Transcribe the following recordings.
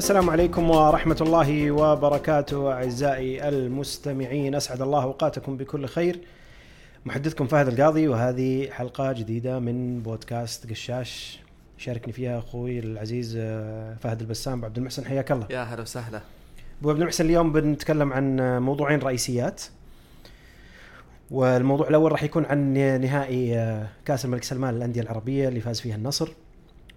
السلام عليكم ورحمة الله وبركاته أعزائي المستمعين. أسعد الله أوقاتكم بكل خير. محدثكم فهد القاضي وهذه حلقة جديدة من بودكاست قشاش. شاركني فيها أخوي العزيز آه، فهد البسام عبد المحسن. حياك الله. يا هلا وسهلا. أبو عبد المحسن اليوم بنتكلم عن موضوعين رئيسيات والموضوع الأول راح يكون عن نهائي آه، كأس الملك سلمان للأندية العربية اللي فاز فيها النصر.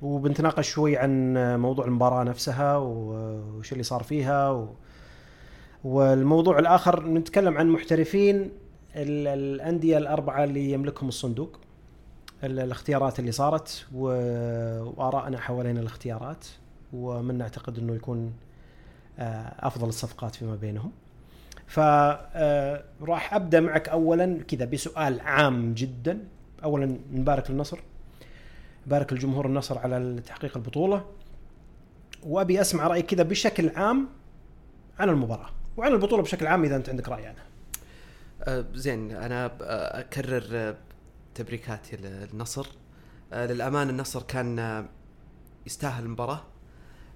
وبنتناقش شوي عن موضوع المباراة نفسها وش اللي صار فيها و... والموضوع الآخر نتكلم عن محترفين ال- الأندية الأربعة اللي يملكهم الصندوق ال- الاختيارات اللي صارت و- وآرائنا حوالين الاختيارات ومن نعتقد أنه يكون آه، أفضل الصفقات فيما بينهم. فراح أبدأ معك أولا كذا بسؤال عام جدا. أولا نبارك للنصر. بارك الجمهور النصر على تحقيق البطولة. وأبي أسمع رأيك كذا بشكل عام عن المباراة وعن البطولة بشكل عام إذا أنت عندك رأي عنها. آه زين أنا آه، أكرر آه، تبريكاتي للنصر. آه للأمانة النصر كان آه، يستاهل المباراة.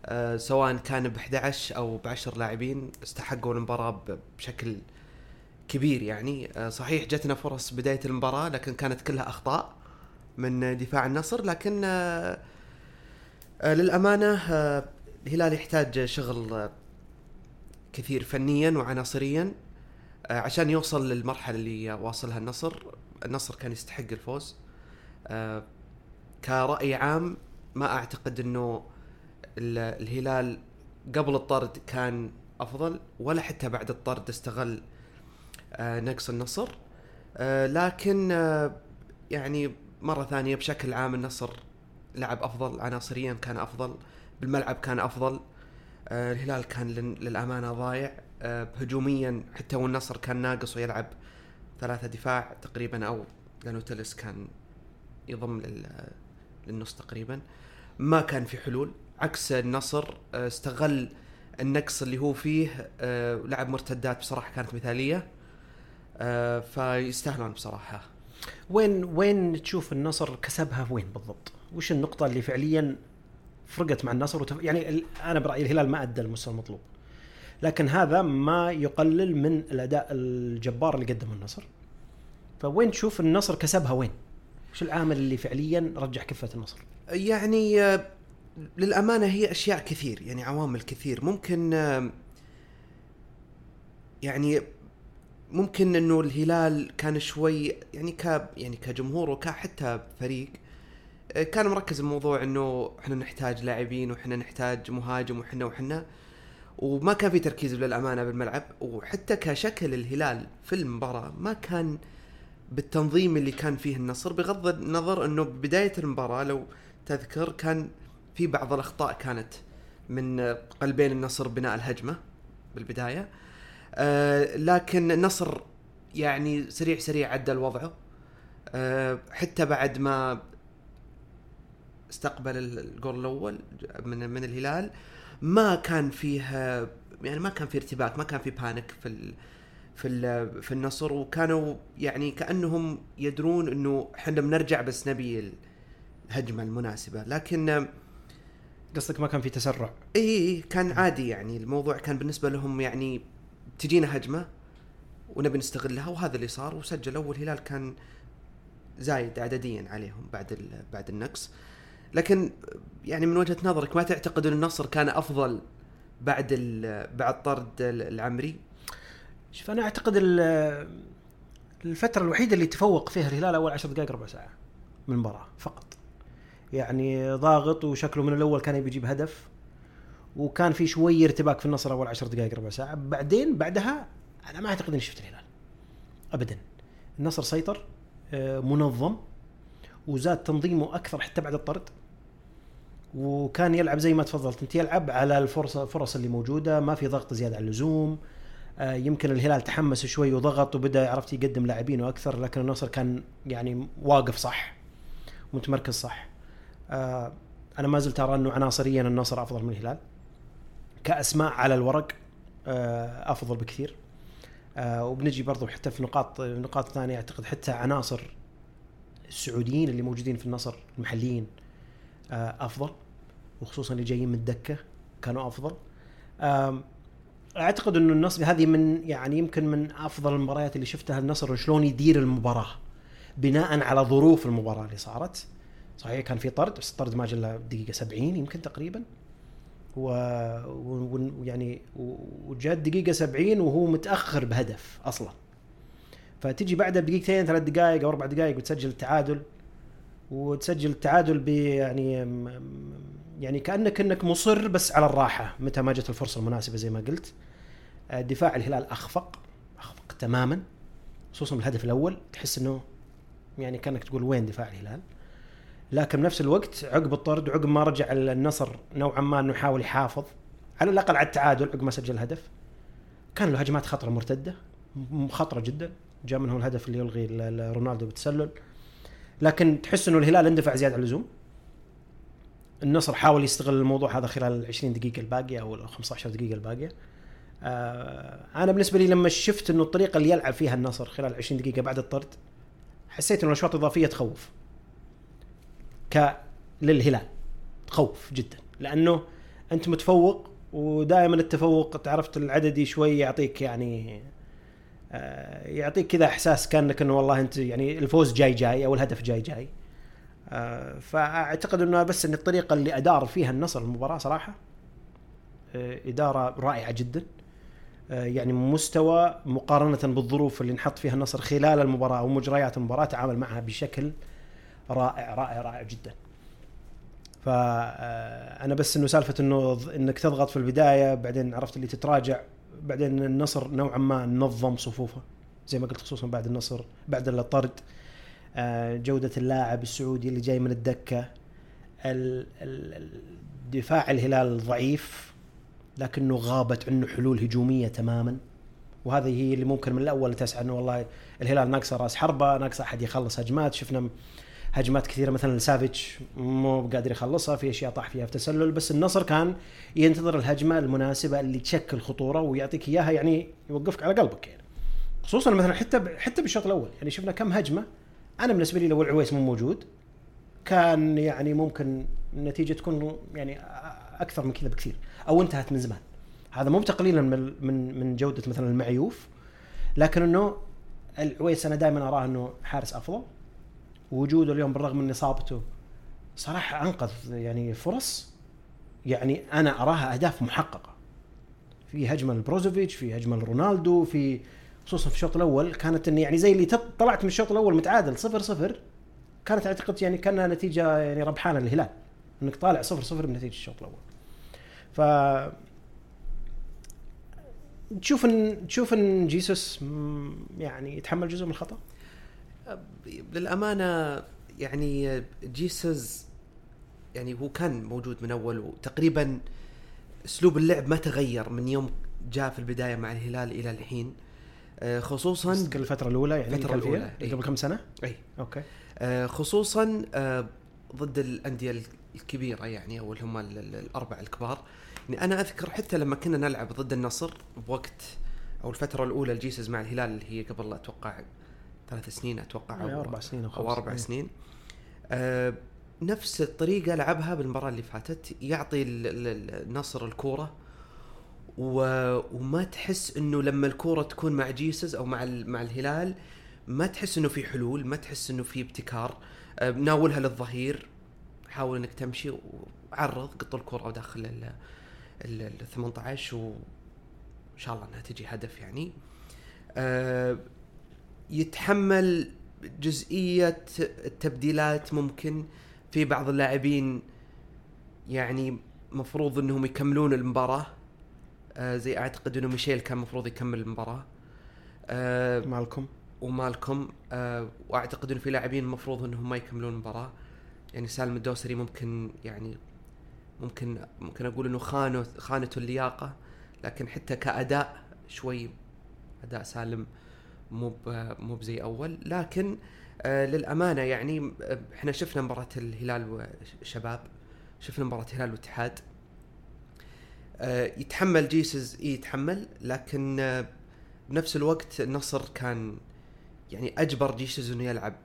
آه سواء كان ب 11 أو ب 10 لاعبين استحقوا المباراة بشكل كبير يعني. صحيح جتنا فرص بداية المباراة لكن كانت كلها أخطاء. من دفاع النصر لكن آه آه للأمانة آه الهلال يحتاج شغل آه كثير فنيا وعناصريا آه، عشان يوصل للمرحلة اللي واصلها النصر. النصر كان يستحق الفوز. آه، كرأي عام ما أعتقد أنه ال- الهلال قبل الطرد كان أفضل ولا حتى بعد الطرد استغل آه، نقص النصر. آه، لكن آه، يعني مرة ثانية بشكل عام النصر لعب أفضل عناصريا كان أفضل بالملعب كان أفضل آه، الهلال كان لل- للأمانة ضايع آه، هجوميا حتى والنصر كان ناقص ويلعب ثلاثة دفاع تقريبا أو لأنه تلس كان يضم لل- للنص تقريبا. ما كان في حلول عكس النصر آه، استغل النقص اللي هو فيه لعب مرتدات بصراحة كانت مثالية آه، فيستاهلون بصراحة. وين وين تشوف النصر كسبها وين بالضبط؟ وش النقطة اللي فعليا فرقت مع النصر وتف... يعني أنا برأيي الهلال ما أدى المستوى المطلوب لكن هذا ما يقلل من الأداء الجبار اللي قدمه النصر فوين تشوف النصر كسبها وين؟ وش العامل اللي فعليا رجح كفة النصر؟ يعني آه، للأمانة هي أشياء كثير يعني عوامل كثير ممكن آه، يعني ممكن إنه الهلال كان شوي يعني ك يعني كجمهور وكحتى فريق آه، كان مركز الموضوع إنه إحنا نحتاج لاعبين وإحنا نحتاج مهاجم وحنا وحنا وما كان في تركيز للأمانة بالملعب وحتى كشكل الهلال في المباراة ما كان بالتنظيم اللي كان فيه النصر بغض النظر إنه بداية المباراة لو تذكر كان في بعض الأخطاء كانت من قلبين النصر بناء الهجمة بالبداية. آه لكن النصر يعني سريع سريع عدل وضعه. آه حتى بعد ما استقبل الجول الأول من من الهلال ما كان فيه يعني ما كان في ارتباك ما كان في بانيك في ال في ال في النصر وكانوا يعني كأنهم يدرون إنه إحنا بنرجع بس نبي الهجمة المناسبة. لكن قصدك ما كان في تسرع. اي إي كان عادي يعني الموضوع كان بالنسبة لهم يعني تجينا هجمة ونبي نستغلها وهذا اللي صار وسجلوا والهلال كان زايد عدديا عليهم بعد بعد النقص. لكن يعني من وجهة نظرك ما تعتقد إن النصر كان أفضل بعد بعد طرد ال- العمري؟ شوف أنا أعتقد ال- الفترة الوحيدة اللي تفوق فيها الهلال أول عشر دقائق ربع ساعة من المباراة فقط. يعني ضاغط وشكله من الأول كان يبي يجيب هدف. وكان في شوي ارتباك في النصر أول عشر دقائق ربع ساعة. بعدين بعدها أنا ما أعتقد إني شفت الهلال. ابدا. النصر سيطر آه، منظم وزاد تنظيمه أكثر حتى بعد الطرد. وكان يلعب زي ما تفضلت أنت يلعب على الفرصه الفرص اللي موجودة ما في ضغط زيادة عن اللزوم. آه، يمكن الهلال تحمس شوي وضغط وبدأ عرفت يقدم لاعبينه أكثر لكن النصر كان يعني واقف صح متمركز صح. آه، أنا ما زلت أرى أنه عناصريا النصر أفضل من الهلال. كأسماء على الورق آه، أفضل بكثير. آه، وبنجي برضو حتى في نقاط نقاط ثانية أعتقد حتى عناصر السعوديين اللي موجودين في النصر المحليين آه، أفضل. وخصوصا اللي جايين من الدكه كانوا أفضل. أعتقد إنه النصر هذه من يعني يمكن من أفضل المباريات اللي شفتها النصر شلون يدير المباراة بناء على ظروف المباراة اللي صارت. صحيح كان في طرد بس الطرد ما إلا دقيقة 70 يمكن تقريبا. ويعني و- وجاء دقيقة 70 وهو متأخر بهدف أصلا. فتجي بعدها بدقيقتين ثلاث دقائق أو أربع دقائق وتسجل التعادل. وتسجل التعادل ب يعني يعني كأنك إنك مصر بس على الراحة متى ما جت الفرصة المناسبة زي ما قلت. آه، دفاع الهلال أخفق أخفق تماما خصوصا بالهدف الأول. تحس إنه يعني كأنك تقول وين دفاع الهلال؟ لكن بنفس الوقت عقب الطرد وعقب ما رجع النصر نوعا ما إنه يحاول يحافظ على الأقل على التعادل عقب ما سجل الهدف. كان له هجمات خطرة مرتدة خطرة جدا. جاء منه الهدف اللي يلغي رونالدو بالتسلل. لكن تحس إنه الهلال اندفع زيادة عن اللزوم. النصر حاول يستغل الموضوع هذا خلال ال 20 دقيقة الباقية أو ال 15 دقيقة الباقية. آه أنا بالنسبة لي لما شفت إنه الطريقة اللي يلعب فيها النصر خلال 20 دقيقة بعد الطرد حسيت إنه الأشواط الإضافية تخوف. ك للهلال. تخوف جدا. لأنه أنت متفوق ودائما التفوق تعرفت العددي شوي يعطيك يعني آه، يعطيك كذا إحساس كأنك إنه والله أنت يعني الفوز جاي جاي أو الهدف جاي جاي. آه، فأعتقد إنه بس إن الطريقة اللي أدار فيها النصر المباراة صراحة آه، إدارة رائعة جدا. يعني مستوى مقارنة بالظروف اللي انحط فيها النصر خلال المباراة أو مجريات المباراة تعامل معها بشكل رائع رائع رائع جدا. فانا بس إنه سالفة إنه إنك تضغط في البداية بعدين عرفت اللي تتراجع بعدين النصر نوعا ما نظم صفوفه. زي ما قلت خصوصا بعد النصر بعد الطرد آه، جودة اللاعب السعودي اللي جاي من الدكة. ال- ال- دفاع الهلال ضعيف لكنه غابت عنه حلول هجومية تماما. وهذه هي اللي ممكن من الأول تسعى إنه والله الهلال ناقصه رأس حربة ناقصه أحد يخلص هجمات. شفنا هجمات كثيرة مثلا سافيتش مو قادر يخلصها في أشياء طاح فيها في تسلل بس النصر كان ينتظر الهجمة المناسبة اللي تشكل خطورة ويعطيك إياها يعني يوقفك على قلبك يعني. خصوصا مثلا حتى ب- حتى بالشوط الأول يعني شفنا كم هجمة أنا بالنسبة لي لو العويس مو موجود كان يعني ممكن النتيجة تكون يعني أكثر من كذا بكثير أو انتهت من زمان. هذا مو تقليلا من من من جودة مثلا المعيوف لكن إنه العويس أنا دائما أراه إنه حارس أفضل. وجوده اليوم بالرغم من إصابته صراحة أنقذ يعني فرص يعني أنا أراها أهداف محققة. في هجمة لبروزوفيتش في هجمة لرونالدو في خصوصا في الشوط الأول كانت إن يعني زي اللي طلعت من الشوط الأول متعادل صفر صفر كانت أعتقد يعني كأنها نتيجة يعني ربحانة للهلال إنك طالع صفر صفر بنتيجة الشوط الأول. ف تشوف ان تشوف إن جيسوس يعني يتحمل جزء من الخطأ؟ للأمانة يعني جيسوس يعني هو كان موجود من أول وتقريبا أسلوب اللعب ما تغير من يوم جاء في البداية مع الهلال إلى الحين. آه، خصوصا قبل الفترة الأولى يعني الفترة اللي كان فيها؟ الأولى، إي. قبل كم سنة؟ اي okay. آه، خصوصا آه، ضد الأندية الكبيرة يعني أو اللي هم ال- ال- الاربع الكبار. يعني أنا أذكر حتى لما كنا نلعب ضد النصر بوقت أو الفترة الأولى لجيسوس مع الهلال اللي هي قبل أتوقع ثلاث سنين أتوقع أي أربع سنين أو أو خمس. أربع. سنين آه، نفس الطريقة لعبها بالمباراه اللي فاتت يعطي ال- ال- النصر الكورة. وما تحس إنه لما الكورة تكون مع جيسوس أو مع ال... مع الهلال ما تحس إنه في حلول ما تحس إنه في ابتكار آه، ناولها للظهير حاول إنك تمشي وعرض قط الكره وداخل ال ال ال 18 وإن شاء الله إنها تجي هدف يعني آه، يتحمل جزئية التبديلات ممكن في بعض اللاعبين يعني مفروض إنهم يكملون المباراة. آه، زي أعتقد إنه ميشيل كان مفروض يكمل المباراة. آه، مالكم؟ ومالكم. آه وأعتقد إنه في لاعبين المفروض إنهم ما يكملون المباراة. يعني سالم الدوسري ممكن يعني ممكن ممكن أقول إنه خانه خانته اللياقة. لكن حتى كأداء شوي أداء سالم مو مو بزي أول. لكن آه للأمانة يعني إحنا شفنا مباراة الهلال والشباب شفنا مباراة الهلال والاتحاد. آه يتحمل جيسز يتحمل لكن آه بنفس الوقت النصر كان يعني أجبر جيسوس إنه يلعب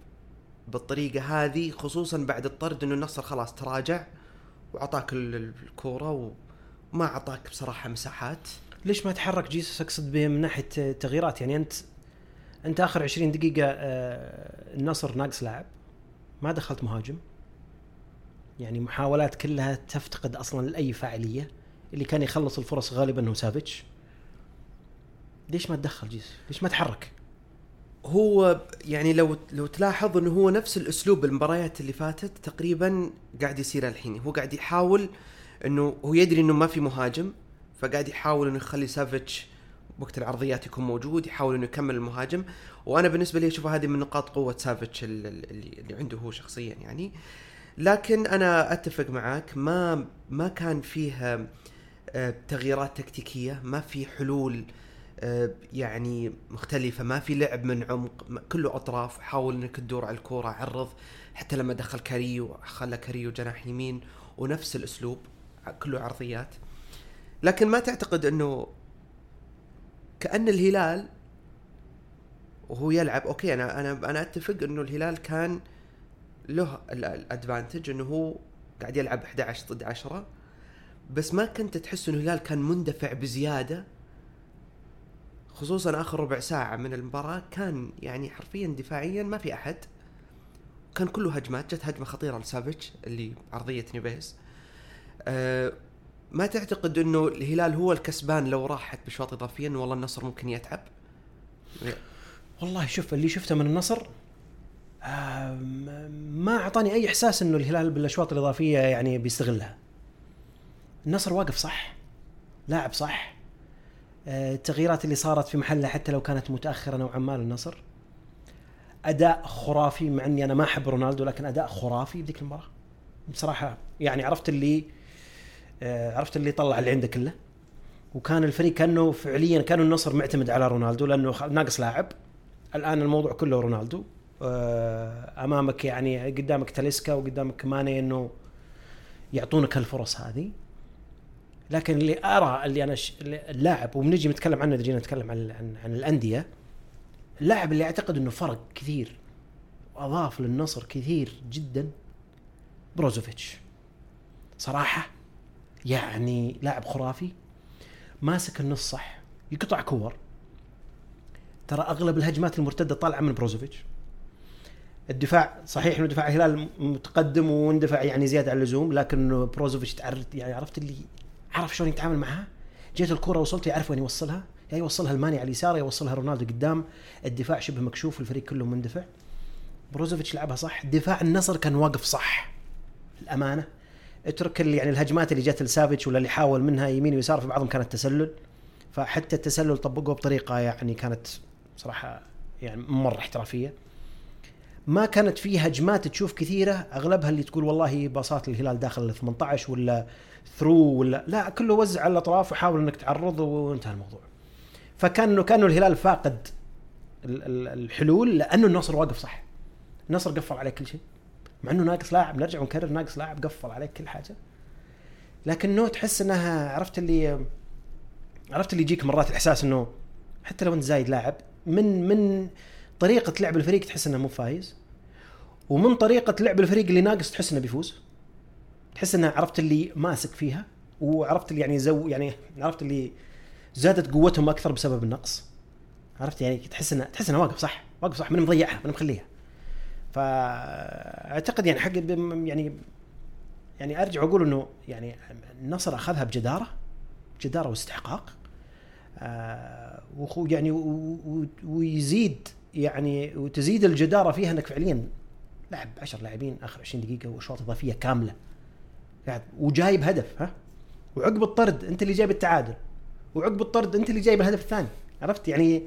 بالطريقة هذه خصوصا بعد الطرد إنه النصر خلاص تراجع واعطاك ال- ال- الكورة و... ما اعطاك بصراحة مساحات. ليش ما تحرك جيسوس أقصد من ناحية تغييرات. يعني أنت انت اخر 20 دقيقة آه، النصر ناقص لاعب ما دخلت مهاجم. يعني محاولات كلها تفتقد أصلا لأي فاعلية. اللي كان يخلص الفرص غالبا هو سافيتش. ليش ما تدخل جيسوس ليش ما تحرك؟ هو يعني لو لو تلاحظ إنه هو نفس الأسلوب المباريات اللي فاتت تقريبا قاعد يصير الحين. هو قاعد يحاول إنه هو يدري إنه ما في مهاجم فقاعد يحاول إنه يخلي سافيتش وقت العرضيات يكون موجود يحاول إنه يكمل المهاجم. وأنا بالنسبة لي أشوف هذه من نقاط قوة سافيتش اللي, اللي عنده هو شخصيا يعني. لكن أنا أتفق معاك ما ما كان فيه آه، تغييرات تكتيكية ما في حلول آه، يعني مختلفة ما في لعب من عمق كله أطراف حاول أنك تدور على الكورة عرض. حتى لما دخل كاريو خلى كاريو جناح يمين ونفس الأسلوب كله عرضيات. لكن ما تعتقد أنه كأن الهلال وهو يلعب. okay أنا أنا أنا أتفق إنه الهلال كان له ال advantage إنه هو قاعد يلعب 11 ضد 10 بس ما كنت تحس إنه الهلال كان مندفع بزيادة. خصوصا آخر ربع ساعة من المباراة كان يعني حرفيا دفاعيا ما في أحد. كان كله هجمات جت هجمة خطيرة لسافيتش اللي عرضية نيفيز. أه ما تعتقد إنه الهلال هو الكسبان لو راحت بشوط اضافيا؟ والله النصر ممكن يتعب. والله شوف اللي شفته من النصر ما أعطاني أي إحساس إنه الهلال بالأشواط الإضافية يعني بيستغلها. النصر واقف صح لاعب صح. آه، التغييرات اللي صارت في محلها حتى لو كانت متأخرة نوعا ما للنصر. أداء خرافي مع إني أنا ما أحب رونالدو لكن أداء خرافي بذيك المباراة. بصراحة يعني عرفت اللي عرفت اللي طلع اللي عنده كله؟ وكان الفريق كأنه فعليا كانوا النصر معتمد على رونالدو لأنه ناقص لاعب. الآن الموضوع كله رونالدو. آه، أمامك يعني قدامك تاليسكا وقدامك ماني إنه يعطونك الفرص هذه. لكن اللي أرى اللي أنا ش... اللاعب وبنجي نتكلم عنه جينا نتكلم عن عن, عن الأندية. اللاعب اللي أعتقد إنه فرق كثير وأضاف للنصر كثير جدا بروزوفيتش. صراحة يعني لاعب خرافي ماسك النص صح يقطع كور. ترى أغلب الهجمات المرتدة طالعة من بروزوفيتش. الدفاع صحيح إنه دفاع الهلال متقدم واندفع يعني زيادة عن اللزوم لكن بروزوفيتش تعرف يعني عرفت اللي عرف شلون يتعامل معها؟ جيت الكره وصلت يعرف وين يوصلها. يا يوصلها الماني على اليسار يوصلها رونالدو قدام. الدفاع شبه مكشوف الفريق كله مندفع. بروزوفيتش لعبها صح. دفاع النصر كان واقف صح. الأمانة. اترك اللي يعني الهجمات اللي جت لسافيتش ولا اللي حاول منها يمين ويسار في بعضهم كانت تسلل فحتى التسلل طبقوه بطريقة يعني كانت صراحة يعني مرة احترافية ما كانت في هجمات تشوف كثيرة أغلبها اللي تقول والله باصات الهلال داخل ال 18 ولا ثرو ولا لا كله وزع على الأطراف وحاول إنك تعرض وانتهى الموضوع. فكان كانه الهلال فاقد الحلول لأنه النصر واقف صح. النصر قفل عليه كل شيء. مع إنه ناقص لاعب نرجع ونكرر ناقص لاعب قفل عليك كل حاجة. لكنه تحس إنها عرفت اللي عرفت اللي يجيك مرات الإحساس إنه حتى لو أنت زايد لاعب من من طريقة لعب الفريق تحس إنه مو فايز ومن طريقة لعب الفريق اللي ناقص تحس إنه بيفوز. تحس إنه عرفت اللي ماسك فيها وعرفت اللي يعني زو يعني عرفت اللي زادت قوتهم أكثر بسبب النقص. عرفت يعني تحس إنه تحس إنه واقف صح واقف صح من مضيعها من مخليها. فأعتقد يعني حق يعني يعني أرجع وأقول إنه يعني النصر أخذها بجدارة جدارة واستحقاق. آه يعني ويزيد يعني وتزيد الجدارة فيها إنك فعليا لعب 10 لاعبين آخر 20 دقيقة واشواط إضافية كاملة. قاعد وجايب هدف ها؟ وعقب الطرد أنت اللي جايب التعادل. وعقب الطرد أنت اللي جايب الهدف الثاني. عرفت؟ يعني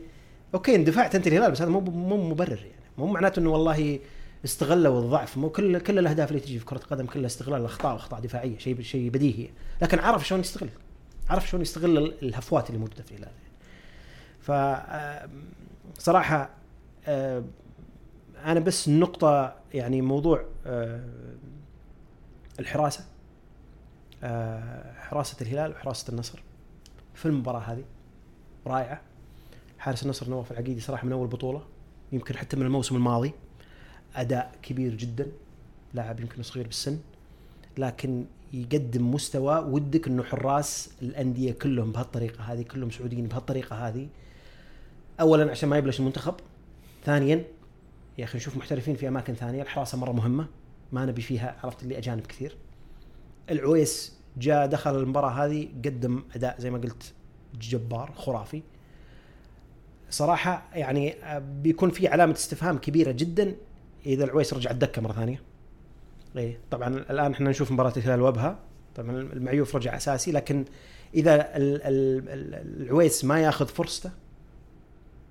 أوكي اندفعت أنت الهلال بس هذا مو مو مبرر يعني. مو معناته إنه والله استغلوا الضعف. مو كل كل الأهداف اللي تجي في كرة القدم كلها استغلال الأخطاء واخطاء دفاعية شيء شيء بديهي. لكن عرف شلون يستغل عرف شلون يستغل الهفوات اللي موجودة في الهلال ف صراحة أنا بس النقطه يعني موضوع الحراسة حراسة الهلال وحراسة النصر. في المباراة هذه رائعة. حارس النصر نواف العقيدي صراحة من أول بطولة يمكن حتى من الموسم الماضي. أداء كبير جدا لاعب يمكن صغير بالسن لكن يقدم مستوى ودك إنه حراس الأندية كلهم بهالطريقة هذه كلهم سعوديين بهالطريقة هذه. اولا عشان ما يبلش المنتخب ثانيا يا أخي نشوف محترفين في أماكن ثانية الحراسة مرة مهمة ما نبي فيها عرفت اللي أجانب كثير. العويس جاء دخل المباراة هذه قدم أداء زي ما قلت جبار خرافي. صراحة يعني بيكون في علامة استفهام كبيرة جدا إذا العويس رجع الدكة مرة ثانية. إيه طبعا الآن إحنا نشوف مباراة الهلال وبها طبعا المعيوف رجع أساسي لكن إذا ال- ال- ال- العويس ما ياخذ فرصته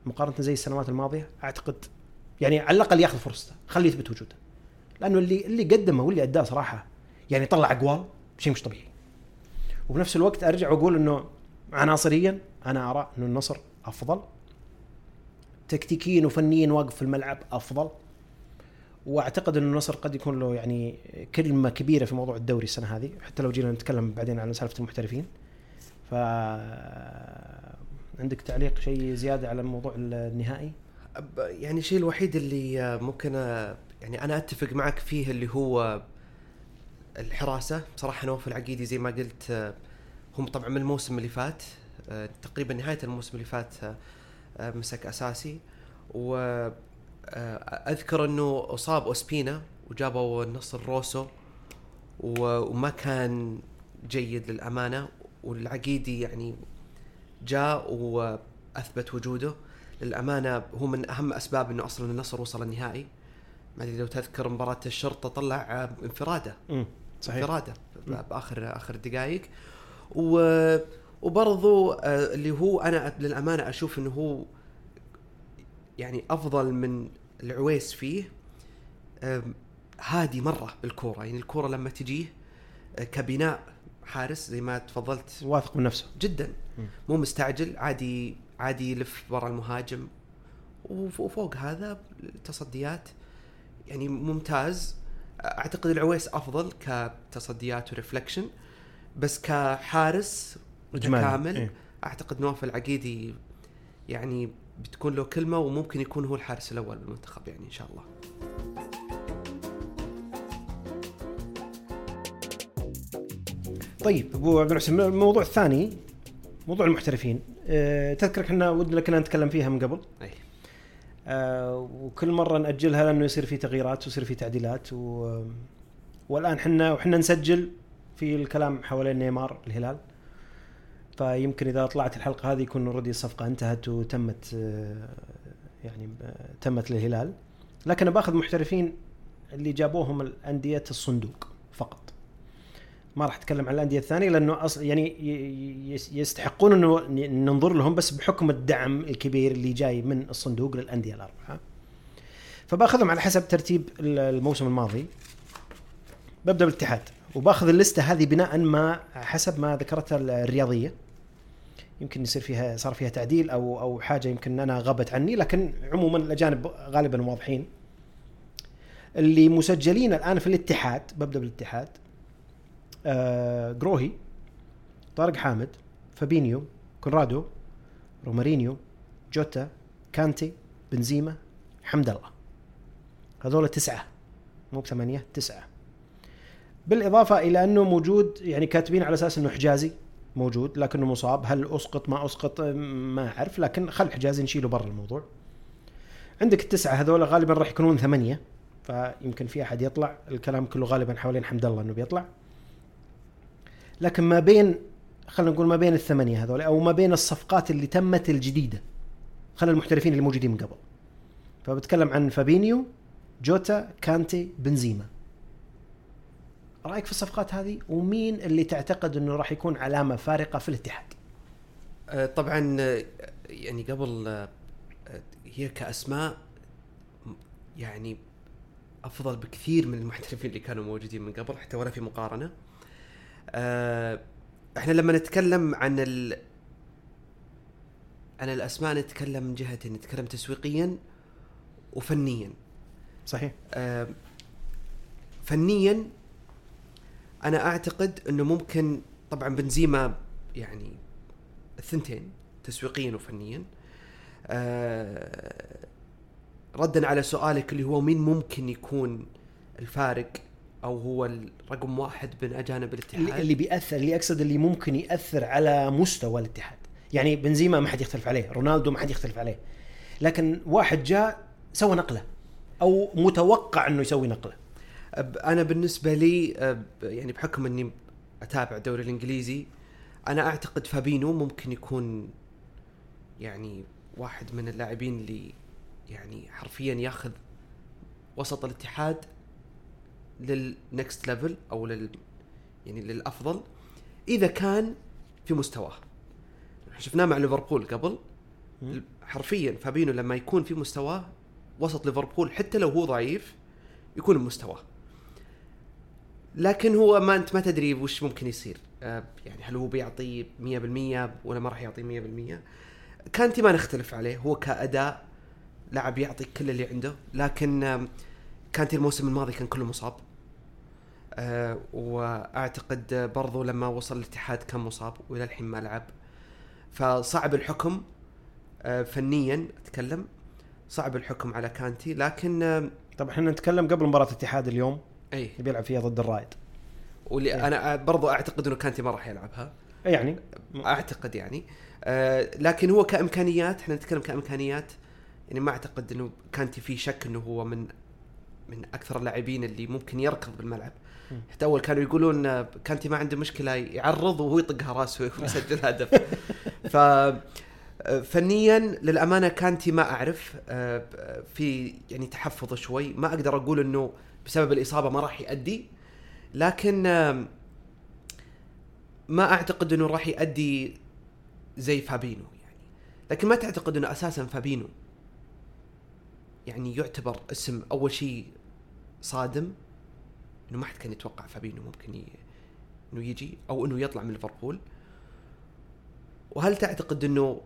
مقارنة زي السنوات الماضية أعتقد يعني على الأقل ياخذ فرصته خليه يثبت وجوده. لأنه اللي اللي قدمه واللي أداه صراحة يعني طلع اقوال شيء مش طبيعي. وبنفس الوقت أرجع وأقول إنه عناصريا أنا أرى إنه النصر أفضل. تكتيكيا وفنيا واقف في الملعب أفضل. وأعتقد انه النصر قد يكون له يعني كلمة كبيرة في موضوع الدوري السنة هذه حتى لو جينا نتكلم بعدين عن سالفة المحترفين. ف عندك تعليق شيء زيادة على موضوع النهائي؟ يعني الشيء الوحيد اللي آه، ممكن آه، يعني أنا أتفق معك فيه اللي هو الحراسة. بصراحة نوف العقيدي زي ما قلت آه، هم طبعا من الموسم اللي فات تقريبا نهاية الموسم اللي فات مسك أساسي. و أذكر إنه أصاب أوسبينا وجابوا النصر روسو وما كان جيد للأمانة والعقيدي يعني جاء وأثبت وجوده. للأمانة هو من أهم أسباب إنه أصلا النصر وصل النهائي. ما أدري لو تذكر مباراة الشرطة طلع آه، انفراده. صحيح. انفراده باخر آخر دقائق. و وبرضو آه، اللي هو أنا للأمانة أشوف إنه هو يعني أفضل من العويس فيه هادي مرة بالكورة يعني الكورة لما تجيه آه، كبناء حارس زي ما تفضلت واثق من نفسه جدا. مو مستعجل عادي عادي يلف ورا المهاجم وف- وفوق هذا التصديات يعني ممتاز أعتقد العويس أفضل كتصديات وريفلكشن بس كحارس. متكامل إيه. أعتقد نواف العقيدي يعني بتكون له كلمة وممكن يكون هو الحارس الأول بالمنتخب يعني إن شاء الله. طيب أبو عبد الحسين الموضوع الثاني موضوع المحترفين. أه تذكر إحنا ودنا كنا نتكلم فيها من قبل. أي. أه وكل مرة نأجلها لأنه يصير في تغييرات ويصير في تعديلات و... والآن إحنا وحنا نسجل في الكلام حوالين نيمار الهلال. فيمكن إذا طلعت الحلقة هذه يكون أوريدي الصفقة انتهت وتمت آه، يعني آه، تمت للهلال لكن بأخذ محترفين اللي جابوهم الأندية الصندوق فقط ما راح أتكلم عن الأندية الثانية لأنه أصلا يعني يستحقون إنه ننظر لهم بس بحكم الدعم الكبير اللي جاي من الصندوق للأندية الأربعة. فبأخذهم على حسب ترتيب ال- الموسم الماضي. ببدأ بالاتحاد وبأخذ اللستة هذه بناء ما حسب ما ذكرتها ال- الرياضية. يمكن يصير فيها صار فيها تعديل أو أو حاجة يمكن أنا غابت عني لكن عموما الأجانب غالبا واضحين. اللي مسجلين الآن في الاتحاد ببدا بالاتحاد آه، جروهي طارق حامد فابينيو كونرادو رومارينيو جوتا كانتي بنزيما حمد الله. هذول تسعة مو بثمانية تسعة. بالإضافة إلى أنه موجود يعني كاتبين على أساس أنه حجازي. موجود لكنه مصاب. هل أسقط ما أسقط؟ ما أعرف لكن خل حجازي نشيله برا الموضوع. عندك التسعة هذول غالبا راح يكونون ثمانية فيمكن في أحد يطلع. الكلام كله غالبا حوالين حمد الله أنه بيطلع. لكن ما بين خلينا نقول ما بين الثمانية هذول أو ما بين الصفقات اللي تمت الجديدة خلينا المحترفين اللي موجودين من قبل. فبتكلم عن فابينيو جوتا كانتي بنزيما. رأيك في الصفقات هذه؟ ومين اللي تعتقد إنه راح يكون علامة فارقة في الاتحاد؟ آه، طبعا آه، يعني قبل آه، هي كأسماء يعني أفضل بكثير من المحترفين اللي كانوا موجودين من قبل حتى ولا في مقارنة. إحنا لما نتكلم عن ال عن الأسماء نتكلم من جهتين نتكلم تسويقيا وفنيا. صحيح. فنيا أنا أعتقد إنه ممكن طبعا بنزيما يعني الثنتين تسويقيا وفنيا. آه، ردا على سؤالك اللي هو مين ممكن يكون الفارق أو هو الرقم واحد من أجانب الاتحاد؟ اللي, بيأثر اللي أقصد اللي ممكن يأثر على مستوى الاتحاد. يعني بنزيما ما حد يختلف عليه رونالدو ما حد يختلف عليه. لكن واحد جاء سوى نقلة أو متوقع إنه يسوي نقلة. أنا بالنسبة لي يعني بحكم إني أتابع الدوري الإنجليزي أنا أعتقد فابينو ممكن يكون يعني واحد من اللاعبين اللي يعني حرفيا ياخذ وسط الاتحاد لل next level أو لل يعني للأفضل إذا كان في مستواه. شفناه مع ليفربول قبل. حرفيا فابينو لما يكون في مستواه وسط ليفربول حتى لو هو ضعيف يكون بمستواه. لكن هو ما انت ما تدري وش ممكن يصير. آه، يعني هل هو بيعطي 100% ولا ما راح يعطي 100% كانتي ما نختلف عليه. هو كأداء لاعب يعطي كل اللي عنده. لكن كانتي الموسم الماضي كان كله مصاب. آه، وأعتقد برضو لما وصل الاتحاد كان مصاب وإلى الحين ما لعب. فصعب الحكم آه، فنيا أتكلم صعب الحكم على كانتي. لكن آه، طبعا إحنا نتكلم قبل مباراة الاتحاد اليوم. اي اللي بيلعب فيها ضد الرائد. واللي إيه. أنا برضو أعتقد إنه كانتي ما راح يلعبها. يعني. أعتقد يعني. آه لكن هو كإمكانيات إحنا نتكلم كإمكانيات يعني ما أعتقد إنه كانتي في شك إنه هو من من أكثر اللاعبين اللي ممكن يركض بالملعب. حتى أول كانوا يقولون كانتي ما عنده مشكلة يعرض وهو يطقها راسه ويسجل هدف. ف فنيا للأمانة كانتي ما أعرف آه، في يعني تحفظ شوي. ما أقدر أقول إنه بسبب الإصابة ما راح يأدي. لكن ما أعتقد إنه راح يأدي زي فابينو يعني. لكن ما تعتقد إنه أساسا فابينو يعني يعتبر اسم أول شيء صادم. إنه ما حد كان يتوقع فابينو ممكن ي... إنه يجي أو إنه يطلع من ليفربول. وهل تعتقد إنه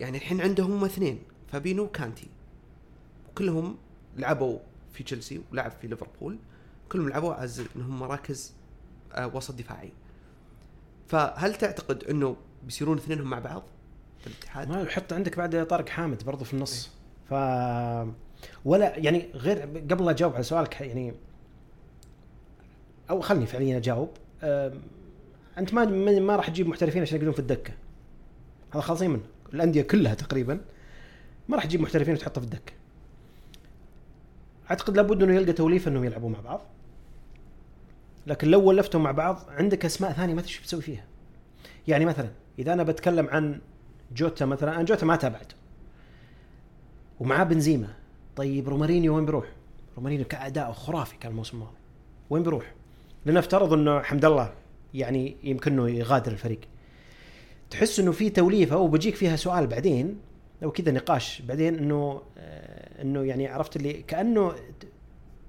يعني الحين عندهم اثنين فابينو وكانتي. وكلهم لعبوا في تشيلسي ولعب في ليفربول. كلهم لعبوا از إنهم مراكز آه، وسط دفاعي. فهل تعتقد إنه بيصيرون اثنينهم مع بعض؟ في الاتحاد؟ ما يحط عندك بعد طارق حامد برضو في النص. ف ولا يعني غير قبل لا أجاوب على سؤالك يعني أو خلني فعليا أجاوب. أنت ما ما راح تجيب محترفين عشان يقعدون في الدكة. هذا خالصين منه. الأندية كلها تقريبا ما راح تجيب محترفين وتحطه في الدكة. أعتقد لابد إنه يلقى توليفة إنهم يلعبوا مع بعض. لكن لو ولفتهم مع بعض عندك أسماء ثانية ما تدري بتسوي فيها. يعني مثلا إذا أنا بتكلم عن جوتا مثلا أنا جوتا ما تابعته ومعاه بنزيما طيب رومارينيو وين بيروح؟ رومارينيو كأداء خرافي كان الموسم الماضي. وين بيروح؟ لنفترض إنه حمد الله يعني يمكن إنه يغادر الفريق. تحس إنه في توليفة وبجيك فيها سؤال بعدين لو كذا نقاش بعدين إنه آه، إنه يعني عرفت اللي كأنه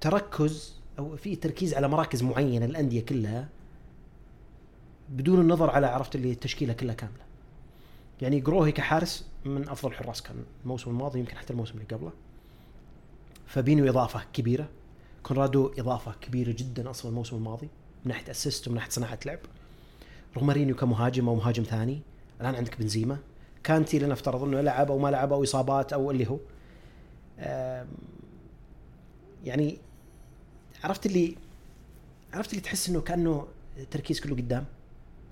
تركز أو في تركيز على مراكز معينة الانديه كلها بدون النظر على عرفت اللي التشكيلة كلها كاملة. يعني جروهي كحارس من أفضل الحراس كان الموسم الماضي يمكن حتى الموسم اللي قبله. فابينو إضافة كبيرة. كونرادو إضافة كبيرة جدا أصلا الموسم الماضي من ناحية assist ومن ناحية صناعة لعب. رومارينيو كمهاجم أو مهاجم ثاني. الآن عندك بنزيما. كانتي لنفترض إنه لعب أو ما لعب أو إصابات أو اللي هو. يعني عرفت اللي عرفت اللي تحس إنه كأنه التركيز كله قدام؟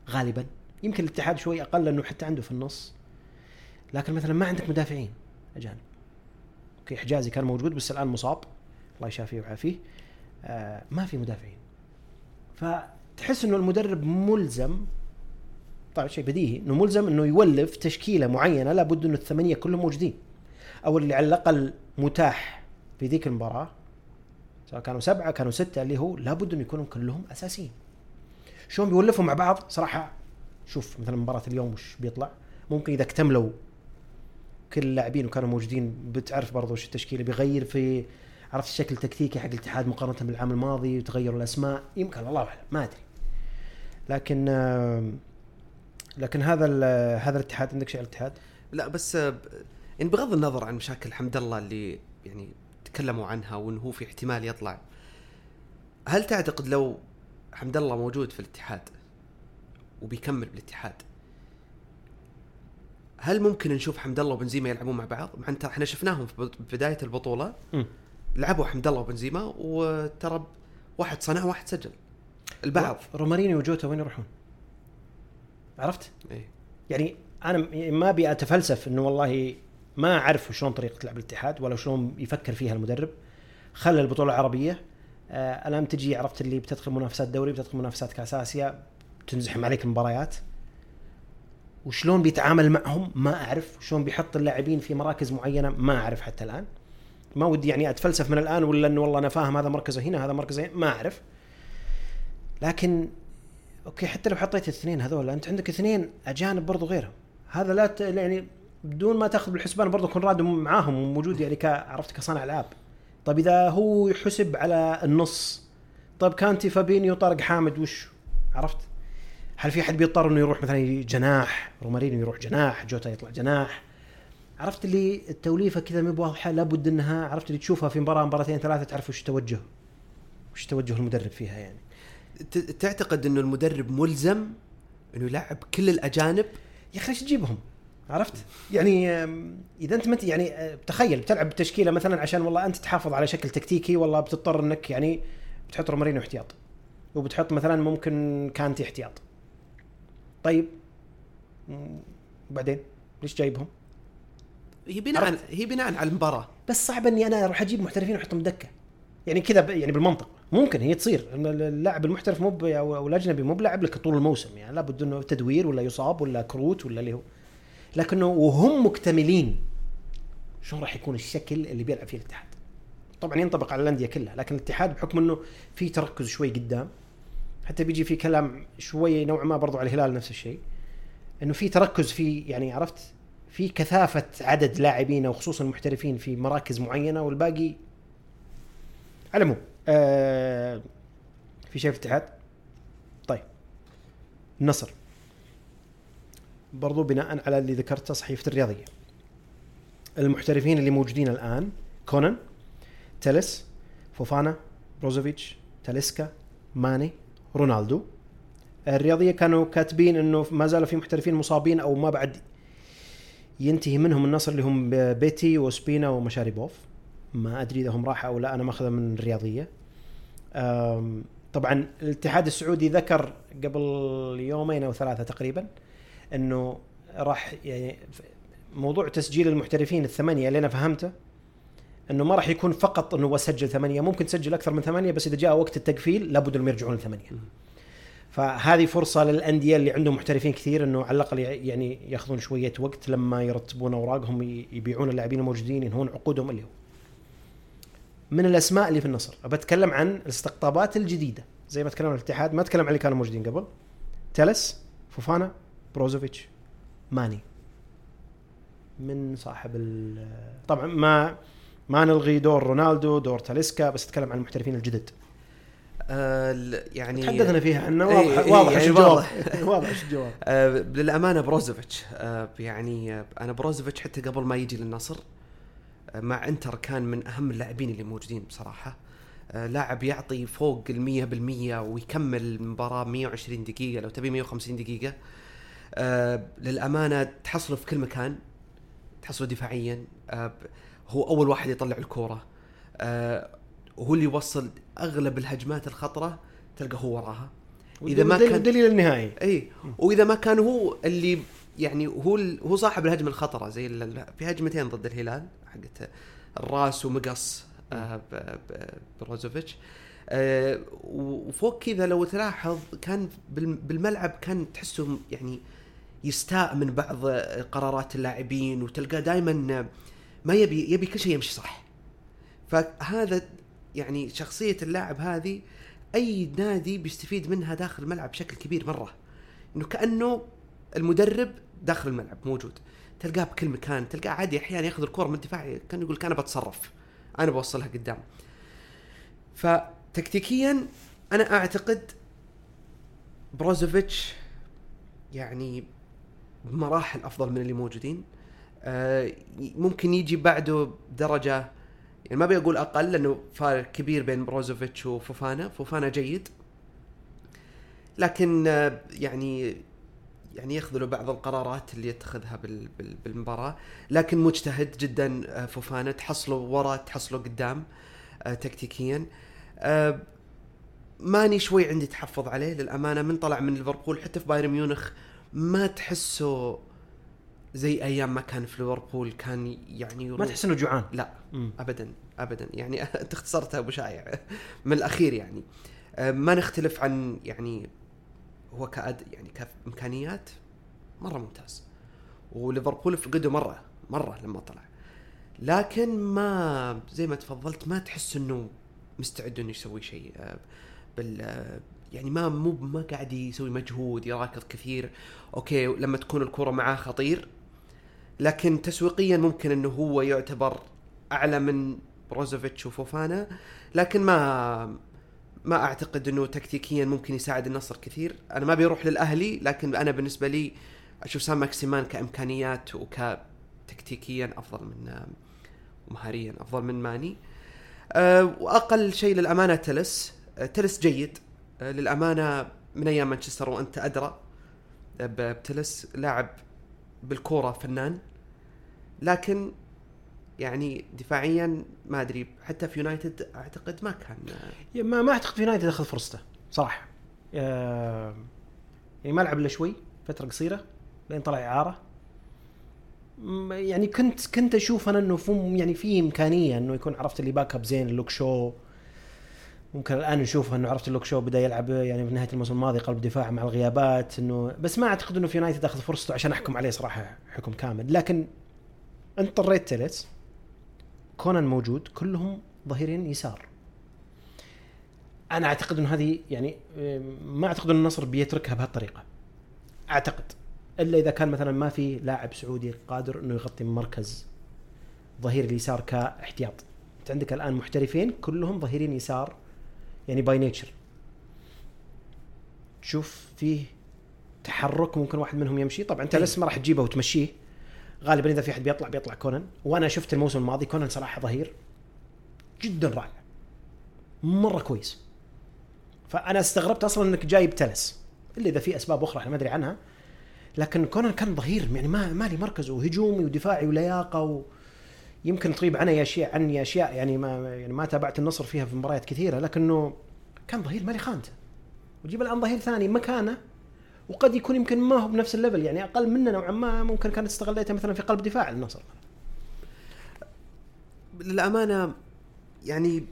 غالبا. يمكن الاتحاد شوي أقل لأنه حتى عنده في النص. لكن مثلا ما عندك مدافعين أجانب. أوكي حجازي كان موجود بس الآن مصاب. الله يشافيه ويعافيه. آه ما في مدافعين. فتحس إنه المدرب ملزم. طبعا شيء بديهي. إنه ملزم إنه يولف تشكيلة معينة لابد إنه الثمانية كلهم موجودين. أو اللي على الأقل متاح في ذيك المباراة سواء كانوا سبعة كانوا ستة اللي هو لابد انه يكونوا كلهم أساسيين. شلون بيولفهم مع بعض؟ صراحة شوف مثلا مباراة اليوم وش بيطلع؟ ممكن إذا اكتملوا كل اللاعبين وكانوا موجودين بتعرف برضو وش التشكيلة بيغير في عرفت الشكل التكتيكي حق الاتحاد مقارنة بالعام الماضي وتغيروا الأسماء؟ يمكن الله أعلم ما أدري. لكن لكن هذا هذا الاتحاد عندك شيء على الاتحاد؟ لا بس آه، يعني بغض النظر عن مشاكل حمد الله اللي يعني تكلموا عنها وانه هو في احتمال يطلع هل تعتقد لو حمد الله موجود في الاتحاد وبيكمل بالاتحاد هل ممكن نشوف حمد الله وبنزيما يلعبون مع بعض؟ مع انت إحنا شفناهم في بد- بداية البطولة مم. لعبوا حمد الله وبنزيما وترى واحد صنع واحد سجل البعض رومارينيو وجوتا وين يروحون؟ عرفت؟ إيه. يعني أنا م- ما أبي أتفلسف إنه والله ما اعرف شلون طريقة لعب الاتحاد ولا شلون يفكر فيها المدرب. خلى البطولة العربية. آه الآن تجي عرفت اللي بتدخل منافسات دوري بتدخل منافسات كأس آسيا تنزحم عليك المباريات. وشلون بيتعامل معهم ما أعرف. شلون بيحط اللاعبين في مراكز معينة ما أعرف حتى الآن. ما ودي يعني أتفلسف من الآن ولا إنه والله أنا فاهم هذا مركزه هنا هذا مركزه هنا ما أعرف. لكن أوكي حتى لو حطيت الاثنين هذول أنت عندك اثنين أجانب برضو غيرهم. هذا لا ت... يعني بدون ما تاخذ بالحسبان برضو كونرادو معاهم وموجود يعني ك... عرفت كصانع العاب طيب إذا هو يحسب على النص طيب كانتي فابينيو طارق حامد وش؟ عرفت؟ هل في حد بيضطر إنه يروح مثلا جناح؟ رومارينيو يروح جناح؟ جوتا يطلع جناح؟ عرفت اللي التوليفة كذا ما بواضحة لابد إنها عرفت اللي تشوفها في مباراة مباراتين ثلاثة تعرف وش توجه وش توجه المدرب فيها يعني. تعتقد إنه المدرب ملزم إنه يلعب كل الأجانب؟ يا أخي ليش تجيبهم؟ عرفت؟ يعني إذا أنت مت يعني أه، تخيل بتلعب بتشكيله مثلا عشان والله أنت تحافظ على شكل تكتيكي والله بتضطر إنك يعني بتحط رومارينو احتياط وبتحط مثلا ممكن كانتي احتياط. طيب وبعدين ليش جايبهم؟ هي بناء عرفت؟ هي بناء على المباراة بس صعب إني أنا أروح أجيب محترفين وأحطهم دكه. يعني كذا يعني بالمنطق ممكن هي تصير اللاعب المحترف مو أو الأجنبي مو بلاعب لك طول الموسم يعني لابد إنه تدوير ولا يصاب ولا كروت ولا اللي هو لكنه وهم مكتملين شلون راح يكون الشكل اللي بيلعب فيه الاتحاد؟ طبعا ينطبق على الأندية كلها لكن الاتحاد بحكم إنه في تركز شوي قدام حتى بيجي في كلام شوي نوعا ما برضو على الهلال نفس الشيء إنه في تركز في يعني عرفت؟ في كثافة عدد لاعبين وخصوصا المحترفين في مراكز معينة والباقي على العموم آه في شيء في الاتحاد؟ طيب. النصر برضو بناء على اللي ذكرته صحيفة الرياضية. المحترفين اللي موجودين الآن كونان تلس فوفانا بروزوفيتش تاليسكا ماني رونالدو. الرياضية كانوا كاتبين إنه ما زالوا في محترفين مصابين أو ما بعد ينتهي منهم النصر اللي هم بيتي وسبينا ومشاريبوف. ما أدري إذا هم راحوا أو لا أنا ماخذه من الرياضية. طبعا الاتحاد السعودي ذكر قبل يومين أو ثلاثة تقريبا إنه راح يعني موضوع تسجيل المحترفين الثمانية اللي أنا فهمته إنه ما راح يكون فقط إنه بسجل ثمانية ممكن تسجل أكثر من ثمانية بس إذا جاء وقت التقفيل لابد إنهم يرجعون لثمانية. فهذه فرصة للأندية اللي عندهم محترفين كثير إنه على الأقل يعني يأخذون شوية وقت لما يرتبون أوراقهم يبيعون اللاعبين الموجودين ينهون عقودهم اللي هو. من الأسماء اللي في النصر بتكلم عن الاستقطابات الجديدة زي ما تكلم عن الاتحاد ما أتكلم عن اللي كانوا موجودين قبل تيلس فوفانا بروزوفيتش. ماني. من صاحب ال- طبعا ما ما نلغي دور رونالدو دور تاليسكا بس اتكلم عن المحترفين الجدد. آه ال- يعني تحدثنا فيها عنه. إيه، واضح إيه، واضح يعني الجواب. واضح. الجواب. آه للأمانة بروزوفيتش آه يعني أنا بروزوفيتش حتى قبل ما يجي للنصر مع إنتر كان من أهم اللاعبين اللي موجودين بصراحة. لاعب يعطي فوق المية بالمية ويكمل المباراة 120 دقيقة لو تبي 150 دقيقة. آه للأمانة تحصله في كل مكان تحصله دفاعيا آه هو أول واحد يطلع الكورة. آه وهو اللي يوصل أغلب الهجمات الخطرة تلقى هو وراها. إذا ما كان الدليل النهائي. اي وإذا ما كان هو اللي يعني هو ال- هو صاحب الهجمة الخطرة زي ال- في هجمتين ضد الهلال حقت الراس ومقص آه بروزوفيتش. آه وفوق كذا لو تلاحظ كان بال- بالملعب كان تحسه يعني يستاء من بعض قرارات اللاعبين وتلقاه دائما ما يبي يبي كل شيء يمشي صح. فهذا يعني شخصية اللاعب هذه أي نادي بيستفيد منها داخل الملعب بشكل كبير مرة. إنه كأنه المدرب داخل الملعب موجود. تلقاه بكل مكان تلقاه عادي أحيانا ياخذ الكره من الدفاع كان يقول أنا بتصرف. أنا بوصلها قدام. فتكتيكيا أنا أعتقد بروزوفيتش يعني بمراحل أفضل من اللي موجودين. آه، ممكن يجي بعده درجة يعني ما بقول أقل لأنه فارق كبير بين بروزوفيتش وفوفانا. فوفانا جيد. لكن آه، يعني يعني يخذلوا بعض القرارات اللي يتخذها بال- بال- بالمباراة. لكن مجتهد جدا آه، فوفانا. تحصله ورا تحصله قدام تكتيكيا. ماني شوي عندي تحفظ عليه للأمانة. من طلع من ليفربول حتى في بايرن ميونخ ما تحسه زي أيام ما كان في ليفربول كان يعني ما يروح- تحس إنه جوعان؟ لا مم. ابدا ابدا. يعني أنت اختصرتها أبو شايع. من الأخير يعني. آه، ما نختلف عن يعني هو كأد يعني كإمكانيات مرة ممتاز. وليفربول فقده مرة مرة لما طلع. لكن ما زي ما تفضلت ما تحس إنه مستعد إنه يسوي شيء. آه، بال آه، يعني ما مو ما قاعد يسوي مجهود يراكض كثير. أوكي لما تكون الكرة معاه خطير. لكن تسويقيا ممكن إنه هو يعتبر أعلى من بروزوفيتش وفوفانا. لكن ما ما أعتقد إنه تكتيكيا ممكن يساعد النصر كثير. أنا ما بيروح للأهلي لكن أنا بالنسبة لي أشوف سام ماكسيمان كإمكانيات وكتكتيكيا أفضل من ومهاريا أفضل من ماني. أه وأقل شيء للأمانة تلس. أه تلس جيد. للأمانة من أيام مانشستر وأنت أدرى ب- بتلس لاعب بالكورة فنان لكن يعني دفاعيا ما أدري حتى في يونايتد أعتقد ما كان يا ما ما أعتقد في يونايتد أخذ فرصته صراحة. آه، يعني ما لعب إلا شوي فترة قصيرة لين طلع إعارة. يعني كنت كنت أشوف أنا إنه يعني في إمكانية إنه يكون عرفت اللي back up زين لوك شو ممكن الآن نشوف أنه عرفت لوك شو بدأ يلعب يعني في نهاية الموسم الماضي قلب دفاع مع الغيابات إنه بس ما أعتقد إنه في يونايتد أخذ فرصته عشان أحكم عليه صراحة حكم كامل. لكن انت طريت تيلس كونان موجود كلهم ظهيرين يسار. أنا أعتقد إنه هذه يعني ما أعتقد ان النصر بيتركها بهالطريقة. أعتقد إلا إذا كان مثلا ما في لاعب سعودي قادر إنه يغطي مركز ظهير اليسار كاحتياط. أنت عندك الآن محترفين كلهم ظهيرين يسار. يعني by nature تشوف فيه تحرك ممكن واحد منهم يمشي. طبعا أنت. لسه ما راح تجيبه وتمشيه. غالبا إذا في أحد بيطلع بيطلع كونان. وأنا شفت الموسم الماضي كونان صراحة ظهير. جدا رائع. مرة كويس. فأنا استغربت أصلا إنك جايب تلس. إلا إذا في أسباب أخرى إحنا ما أدري عنها. لكن كونان كان ظهير. يعني ما ما لي مركز. وهجومي ودفاعي ولياقة و يمكن تغيب عني اشياء عني اشياء يعني ما يعني ما تابعت النصر فيها في مباريات كثيرة لكنه كان ظهير ما لي خانته. وجيب الآن ظهير ثاني مكانه وقد يكون يمكن ما هو بنفس الليفل يعني أقل منه نوعا ما ممكن كانت استغليته مثلا في قلب دفاع النصر. للأمانة يعني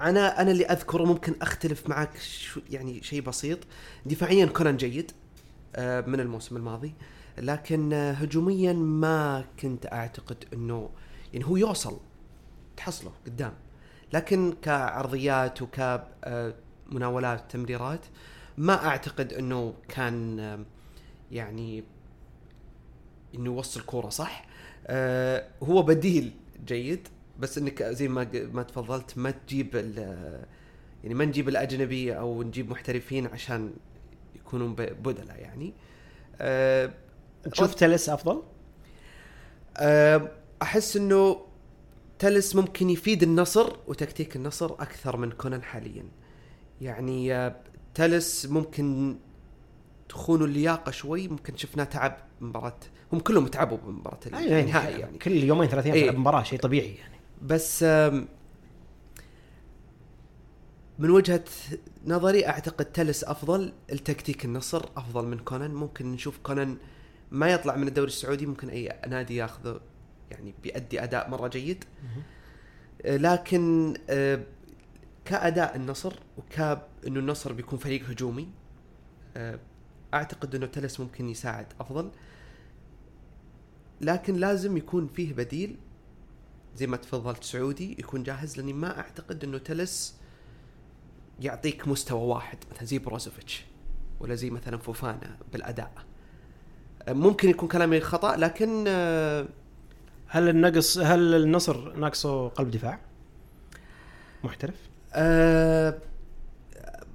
أنا أنا اللي أذكره ممكن أختلف معك شو يعني شيء بسيط. دفاعيا كونان جيد آه، من الموسم الماضي لكن هجوميا ما كنت أعتقد إنه يعني هو يوصل تحصله قدام. لكن كعرضيات وكمناولات تمريرات ما أعتقد إنه كان آه، يعني إنه يوصل كورة صح. آه هو بديل جيد بس إنك زي ما ما تفضلت ما تجيب يعني ما نجيب الأجنبي أو نجيب محترفين عشان يكونوا ب- بدلاء يعني. آه تشوف تلس أفضل؟ آه، أحس إنه تلس ممكن يفيد النصر وتكتيك النصر أكثر من كونان حاليا. يعني آه، تلس ممكن تخون اللياقة شوي ممكن شفناه تعب مباراة هم كلهم تعبوا بمباراة يعني, النهائي يعني كل يومين ثلاث أيام. تلعب مباراة شيء طبيعي يعني. بس آم، من وجهة نظري أعتقد تلس أفضل التكتيك النصر أفضل من كونان. ممكن نشوف كونان ما يطلع من الدوري السعودي ممكن أي نادي ياخذه يعني بيأدي أداء مرة جيد. آه، لكن آه، كأداء النصر وك إنه النصر بيكون فريق هجومي آه، أعتقد إنه تلس ممكن يساعد أفضل. لكن لازم يكون فيه بديل زي ما تفضلت سعودي يكون جاهز لأني ما أعتقد إنه تلس يعطيك مستوى واحد مثلا زي بروزوفيتش ولا زي مثلا فوفانا بالأداء. ممكن يكون كلامي خطأ لكن هل النقص هل النصر ناقصه قلب دفاع؟ محترف؟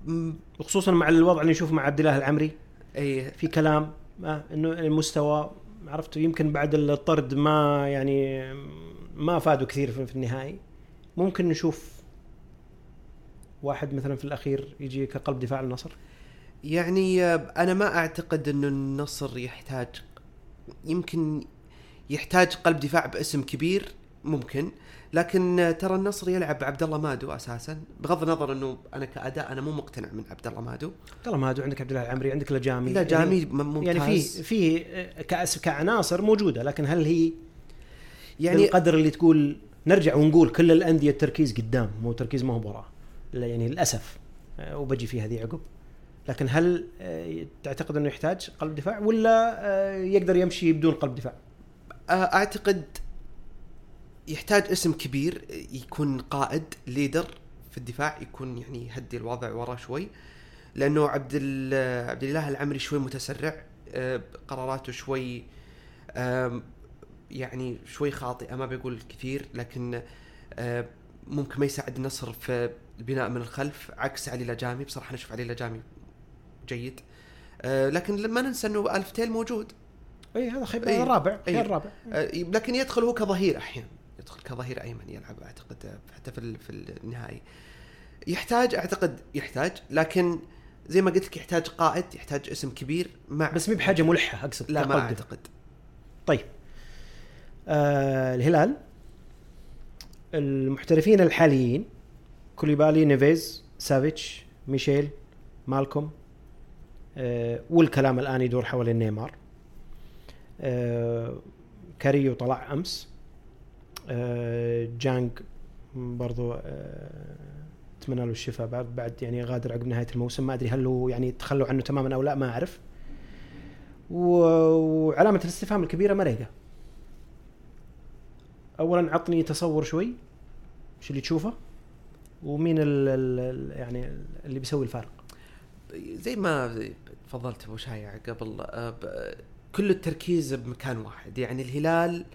م- وخصوصا مع الوضع اللي نشوفه مع عبد الله العمري أي في كلام آه إنه المستوى عرفت يمكن بعد الطرد ما يعني ما فادوا كثير في النهائي ممكن نشوف واحد مثلا في الأخير يجي كقلب دفاع النصر يعني آه، أنا ما أعتقد إنه النصر يحتاج يمكن يحتاج قلب دفاع باسم كبير ممكن. لكن ترى النصر يلعب عبد الله مادو أساسا بغض النظر إنه أنا كأداء أنا مو مقتنع من عبد الله مادو. ترى ما عندك عبد الله العمري عندك لجامي. لا جامي يعني, ممتاز. يعني في في كأس كعناصر موجودة لكن هل هي يعني بالقدر اللي تقول نرجع ونقول كل الأندية التركيز قدام مو تركيز ما هو وراه لا يعني للأسف آه، وبجي في هذه عقب. لكن هل آه، تعتقد إنه يحتاج قلب دفاع ولا آه، يقدر يمشي بدون قلب دفاع؟ آه، أعتقد يحتاج اسم كبير يكون قائد ليدر في الدفاع يكون يعني يهدي الوضع ورا شوي. لأنه عبد عبد الإله العمري شوي متسرع آه، قراراته شوي يعني شوي خاطئة ما بقول كثير لكن آه، ممكن ما يساعد النصر في البناء من الخلف عكس علي لاجامي. بصراحة نشوف علي لاجامي جيد. لكن ما ننسى إنه الفتيل موجود. اي هذا خير إي. الرابع إي. خير الرابع آه، لكن يدخل هو كظهير أحيانا يدخل كظهير أيمن يلعب أعتقد آه، حتى في في النهائي يحتاج أعتقد يحتاج لكن زي ما قلت لك يحتاج قائد يحتاج اسم كبير مع بس مي بحاجة ملحة أقصد لا ما. أعتقد طيب آه الهلال المحترفين الحاليين كوليبالي نيفيز سافيتش ميشيل مالكوم آه والكلام الآن يدور حول نيمار كاريو طلع أمس. آه جانج برضو آه أتمنى له الشفاء بعد بعد يعني غادر عقب نهاية الموسم. ما أدري هل هو يعني تخلوا عنه تماما أو لا ما أعرف. وعلامة الاستفهام الكبيرة مريقه اولا عطني تصور شوي شو اللي تشوفه؟ ومين ال ال يعني اللي بيسوي الفارق؟ زي ما تفضلت أبو شايع قبل آه، كل التركيز بمكان واحد. يعني الهلال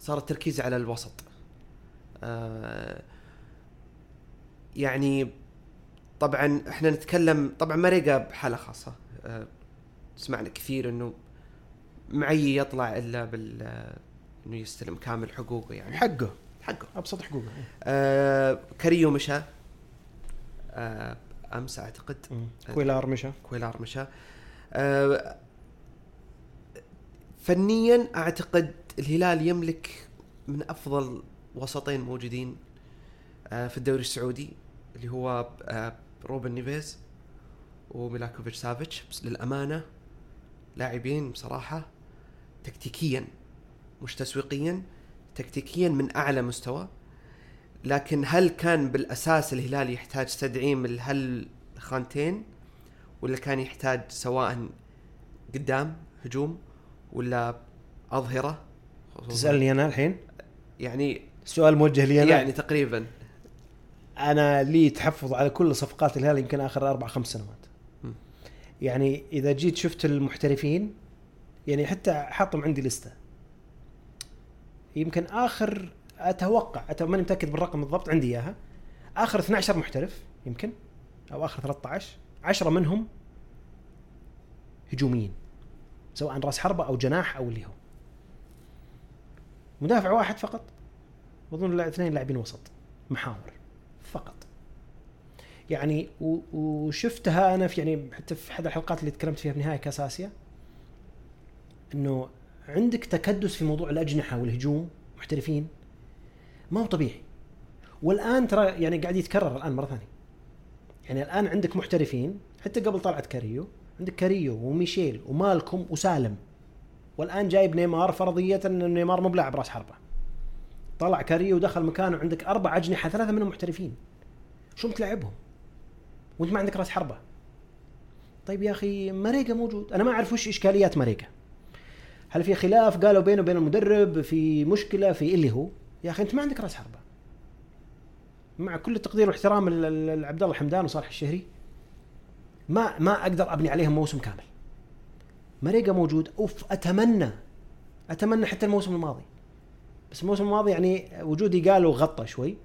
صار التركيز على الوسط. آه، يعني طبعا إحنا نتكلم طبعا ماريغا بحالة خاصة. آه، سمعنا كثير إنه ما يطلع إلا بال آه، إنه يستلم كامل حقوقه يعني. حقه. حقه. أبسط حقوقه. آه كاريو مشى آه أمس أعتقد. كويلار مشى كويلار مشى آه فنيا أعتقد الهلال يملك من أفضل وسطين موجودين آه في الدوري السعودي اللي هو آه روبن نيفيز وميلينكوفيتش سافيتش. بس للأمانة لاعبين بصراحة تكتيكيا مش تسويقيا تكتيكيا من أعلى مستوى. لكن هل كان بالأساس الهلال يحتاج تدعيم لهالخانتين ولا كان يحتاج سواء قدام هجوم؟ ولا أظهره؟ خصوصاً- تسألني أنا الحين؟ يعني السؤال موجه لي أنا؟ يعني تقريبا. أنا لي تحفظ على كل صفقات الهلال يمكن آخر أربع خمس سنوات. م. يعني إذا جيت شفت المحترفين يعني حتى حاطهم عندي لستة. يمكن آخر أتوقع ماني متأكد بالرقم بالضبط عندي إياها. آخر 12 محترف يمكن أو آخر 13 10 منهم هجوميين. سواء راس حربة أو جناح أو اللي هو. مدافع واحد فقط. وأظن لا- اثنين لاعبين وسط. محاور. فقط. يعني وشفتها أنا في يعني حتى في أحد الحلقات اللي تكلمت فيها بنهاية كاس آسيا. إنه عندك تكدس في موضوع الأجنحة والهجوم محترفين. ما هو طبيعي. والآن ترى يعني قاعد يتكرر الآن مرة ثانية. يعني الآن عندك محترفين. حتى قبل طلعت كاريو. عندك كاريو وميشيل ومالكم وسالم. والآن جايب نيمار فرضية إن نيمار مو بلاعب راس حربة. طلع كاريو ودخل مكانه عندك أربع أجنحة ثلاثة منهم محترفين. شو بتلعبهم؟ وأنت ما عندك راس حربة. طيب يا أخي ماريغا موجود. أنا ما أعرف وش إشكاليات ماريغا هل في خلاف؟ قالوا بينه وبين المدرب في مشكلة في اللي هو. يا أخي أنت ما عندك راس حربة. مع كل التقدير والاحترام لعبد الله الحمدان وصالح الشهري ما ما أقدر أبني عليهم موسم كامل. مريقة موجود. أوف أتمنى أتمنى حتى الموسم الماضي. بس الموسم الماضي يعني وجودي قال وغطى شوي.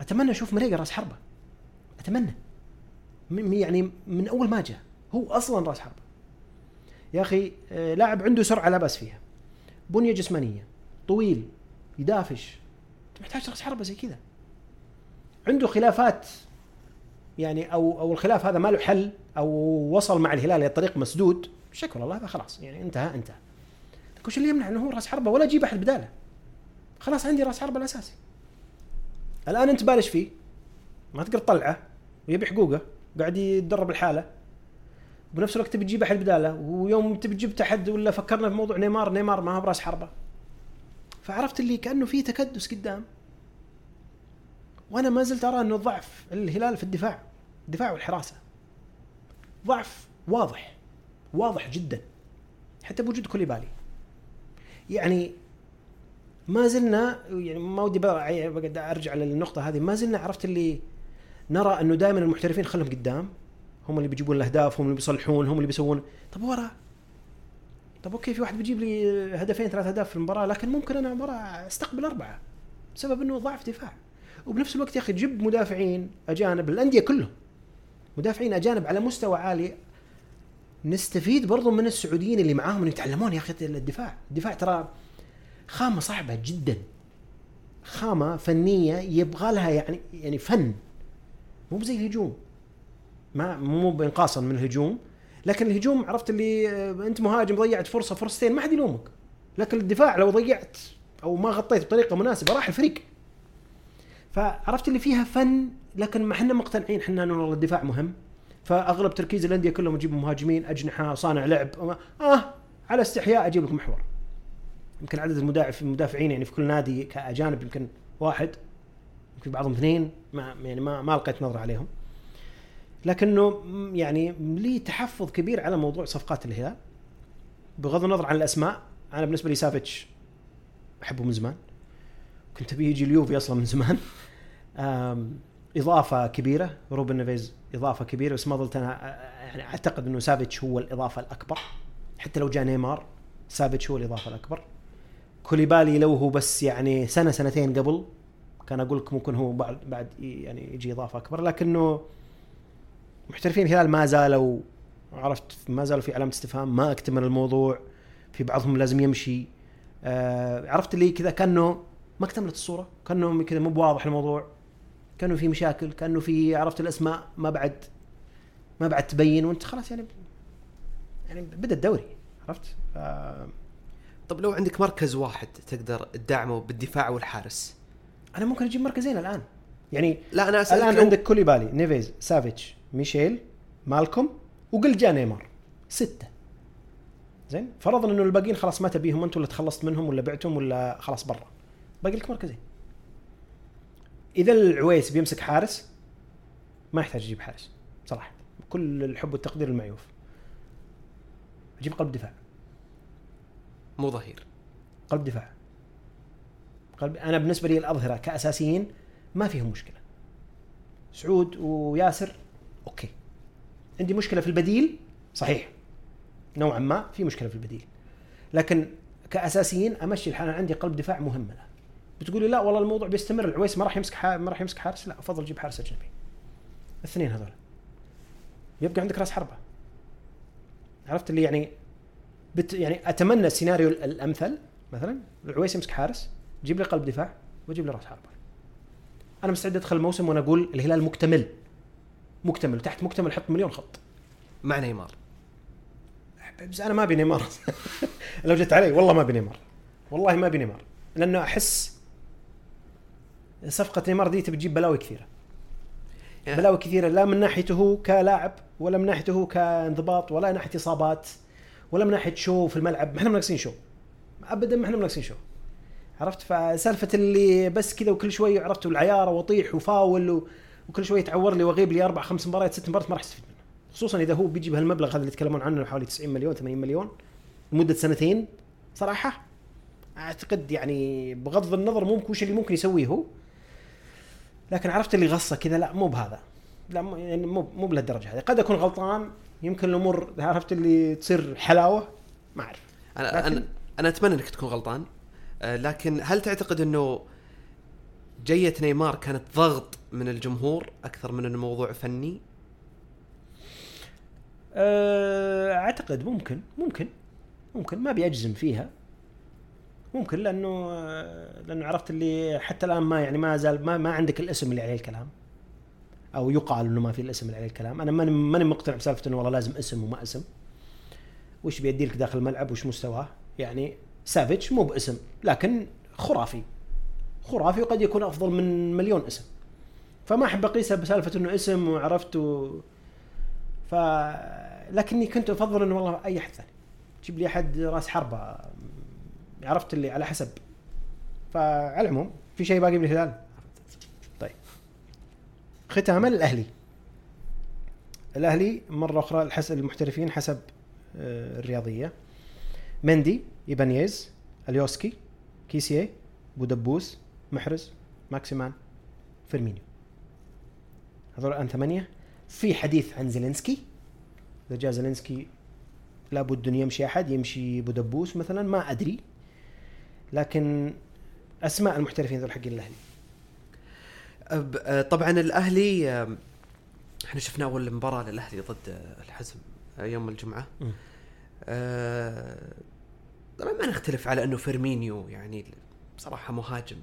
أتمنى أشوف مريقة راس حربة. أتمنى. يعني من أول ما جاء. هو أصلا راس حربة. يا أخي آه، لاعب عنده سرعة لا بأس فيها. بنية جسمانية. طويل. يدافش. أنت محتاج راس حربة زي كذا. عنده خلافات يعني أو أو الخلاف هذا ما له حل أو وصل مع الهلال إلى طريق مسدود شكرا الله خلاص يعني انتهى انتهى. لكن وش اللي يمنع إنه هو راس حربة ولا جيب أحد بداله. خلاص عندي راس حربة الأساسي. الآن أنت بالش فيه ما تقدر تطلعه ويبي حقوقه قاعد يتدرب الحالة. بنفس الوقت تبي تجيب أحد بداله ويوم تبي تجيب احد ولا فكرنا في موضوع نيمار نيمار ما هو براس حربة. فعرفت اللي كأنه في تكدس قدام. وأنا ما زلت أرى انه ضعف الهلال في الدفاع الدفاع والحراسة. ضعف واضح واضح جدا. حتى بوجود كوليبالي. يعني ما زلنا يعني ما ودي بقعد أرجع للنقطة هذه. ما زلنا عرفت اللي نرى أنه دائما المحترفين خلهم قدام. هم اللي بيجيبون الأهداف هم اللي بيصلحون هم اللي بيسوون. طب ورا؟ طب أوكي في واحد بيجيب لي هدفين ثلاث أهداف في المباراة لكن ممكن أنا المباراه أستقبل أربعة بسبب أنه ضعف دفاع. وبنفس الوقت يا أخي جيب مدافعين أجانب الأندية كلهم مدافعين أجانب على مستوى عالي. نستفيد برضو من السعوديين اللي معاهم يتعلمون يا أخي الدفاع. الدفاع ترى خامة صعبة جدا. خامة فنية يبغى لها يعني يعني فن. مو زي الهجوم. ما مو بانقاصا من الهجوم. لكن الهجوم عرفت اللي آه، أنت مهاجم ضيعت فرصة فرصتين ما حد يلومك. لكن الدفاع لو ضيعت أو ما غطيت بطريقة مناسبة راح الفريق. فعرفت اللي فيها فن لكن ما إحنا مقتنعين إحنا إنه والله الدفاع مهم. فأغلب تركيز الأندية كلهم يجيب مهاجمين أجنحة صانع لعب. آه على استحياء أجيب لك محور. يمكن عدد المدافعين يعني في كل نادي كأجانب يمكن واحد يمكن بعضهم اثنين ما يعني ما ما لقيت نظرة عليهم. لكنه يعني لي تحفظ كبير على موضوع صفقات الهلال. بغض النظر عن الأسماء أنا بالنسبة لي سافيتش أحبه من زمان. كنت ابي يجي اليوفي أصلا من زمان. إضافة كبيرة روبن نيفيز إضافة كبيرة بس ما زلت أنا يعني أعتقد إنه سافيتش هو الإضافة الأكبر. حتى لو جاء نيمار سافيتش هو الإضافة الأكبر. كوليبالي لو هو بس يعني سنة سنتين قبل كان أقول لك ممكن هو بعد بعد يعني يجي إضافة أكبر. لكنه محترفين الهلال ما زالوا عرفت ما زالوا في علامة استفهام ما أكتمل الموضوع في بعضهم لازم يمشي. آه عرفت اللي كذا كأنه ما اكتملت الصورة كأنه كذا مو بواضح الموضوع. كانه في مشاكل كانه في عرفت الأسماء ما بعد ما بعد تبين وانت خلاص يعني يعني بدا الدوري عرفت؟ آه طب لو عندك مركز واحد تقدر تدعمه بالدفاع والحارس؟ أنا ممكن أجيب مركزين الآن. يعني لا أنا أسألك الآن عندك كوليبالي نيفيز سافيتش ميشيل مالكوم وقل جاء نيمار. ستة. زين؟ فرضا إنه الباقيين خلاص ما تبيهم انت ولا تخلصت منهم ولا بعتهم ولا خلاص برا. باقي لك مركزين. إذا العويس بيمسك حارس ما يحتاج يجيب حارس صراحة. كل الحب والتقدير المعيوف أجيب قلب دفاع. مو ظهير. قلب دفاع. قلب أنا بالنسبة لي الأظهرة كأساسيين ما فيهم مشكلة. سعود وياسر أوكي. عندي مشكلة في البديل؟ صحيح. نوعا ما في مشكلة في البديل. لكن كأساسيين أمشي الحال عندي قلب دفاع مهم له بتقول لي لا والله الموضوع بيستمر العويس ما راح يمسك ما راح يمسك حارس لا افضل جيب حارس أجنبي. الاثنين هذول. يبقى عندك راس حربة. عرفت اللي يعني بت يعني أتمنى السيناريو الأمثل مثلا العويس يمسك حارس جيب لي قلب دفاع وجيب لي راس حربة. أنا مستعد أدخل الموسم وأنا أقول الهلال مكتمل. مكتمل تحت مكتمل حط مليون خط. مع نيمار. بس أنا ما أبي نيمار. لو جت علي والله ما أبي نيمار. والله ما أبي نيمار. لأنه أحس صفقة نيمار دي تبي تجيب بلاوي كثيرة. يعني بلاوي كثيرة لا من ناحيته هو كلاعب ولا من ناحيته هو كانضباط ولا ناحية إصابات ولا من ناحية show في الملعب. ما إحنا بناقصين show. ابدا ما إحنا بناقصين show. عرفت؟ فسالفة اللي بس كذا وكل شوي عرفت العياره واطيح وفاول وكل شوي يتعور لي واغيب لي أربع خمس مباريات ست مباريات ما راح أستفيد منه. خصوصا إذا هو بيجي بهالمبلغ هذا اللي يتكلمون عنه حوالي 90 مليون 80 مليون لمدة سنتين صراحة أعتقد يعني بغض النظر ممكن وش اللي ممكن يسويه هو. لكن عرفت اللي غصة كذا؟ لا مو بهذا. لا يعني مو مو بهالدرجة هذه. قد أكون غلطان يمكن الأمور عرفت اللي تصير حلاوة؟ ما أعرف. أنا أنا أنا أتمنى إنك تكون غلطان. آه، لكن هل تعتقد إنه جية نيمار كانت ضغط من الجمهور أكثر من إنه موضوع فني؟ آه، أعتقد ممكن ممكن ممكن. ما بيجزم فيها. ممكن لأنه لأنه عرفت اللي حتى الآن ما يعني ما زال ما, ما عندك الاسم اللي عليه الكلام. أو يقال إنه ما في الاسم اللي عليه الكلام. أنا ماني ماني مقتنع بسالفة إنه والله لازم اسم وما اسم. وش بيدي لك داخل الملعب؟ وش مستواه؟ يعني سافيتش مو باسم لكن خرافي. خرافي وقد يكون أفضل من مليون اسم. فما أحب اقيسها بسالفة إنه اسم وعرفت و... ف لكني كنت أفضل إنه والله أي أحد ثاني. جيب لي أحد راس حربة. عرفت اللي على حسب. فعلى العموم في شيء باقي من الهلال؟ طيب. ختاما الأهلي. الأهلي مرة أخرى الحس المحترفين حسب آه، الرياضية. مندي ايبانيز أليوسكي كيسيه بودبوس محرز ماكسيمان فيرمينيو. هذول الآن ثمانية. في حديث عن زيلينسكي. إذا جاء زيلينسكي لابد انه يمشي أحد يمشي بودبوس مثلا ما أدري. لكن أسماء المحترفين ذول حقين الأهلي. آه، طبعا الأهلي إحنا شفنا أول مباراة للأهلي ضد آه، الحزم آه، يوم الجمعة. آه، طبعا ما نختلف على إنه فيرمينيو يعني بصراحة مهاجم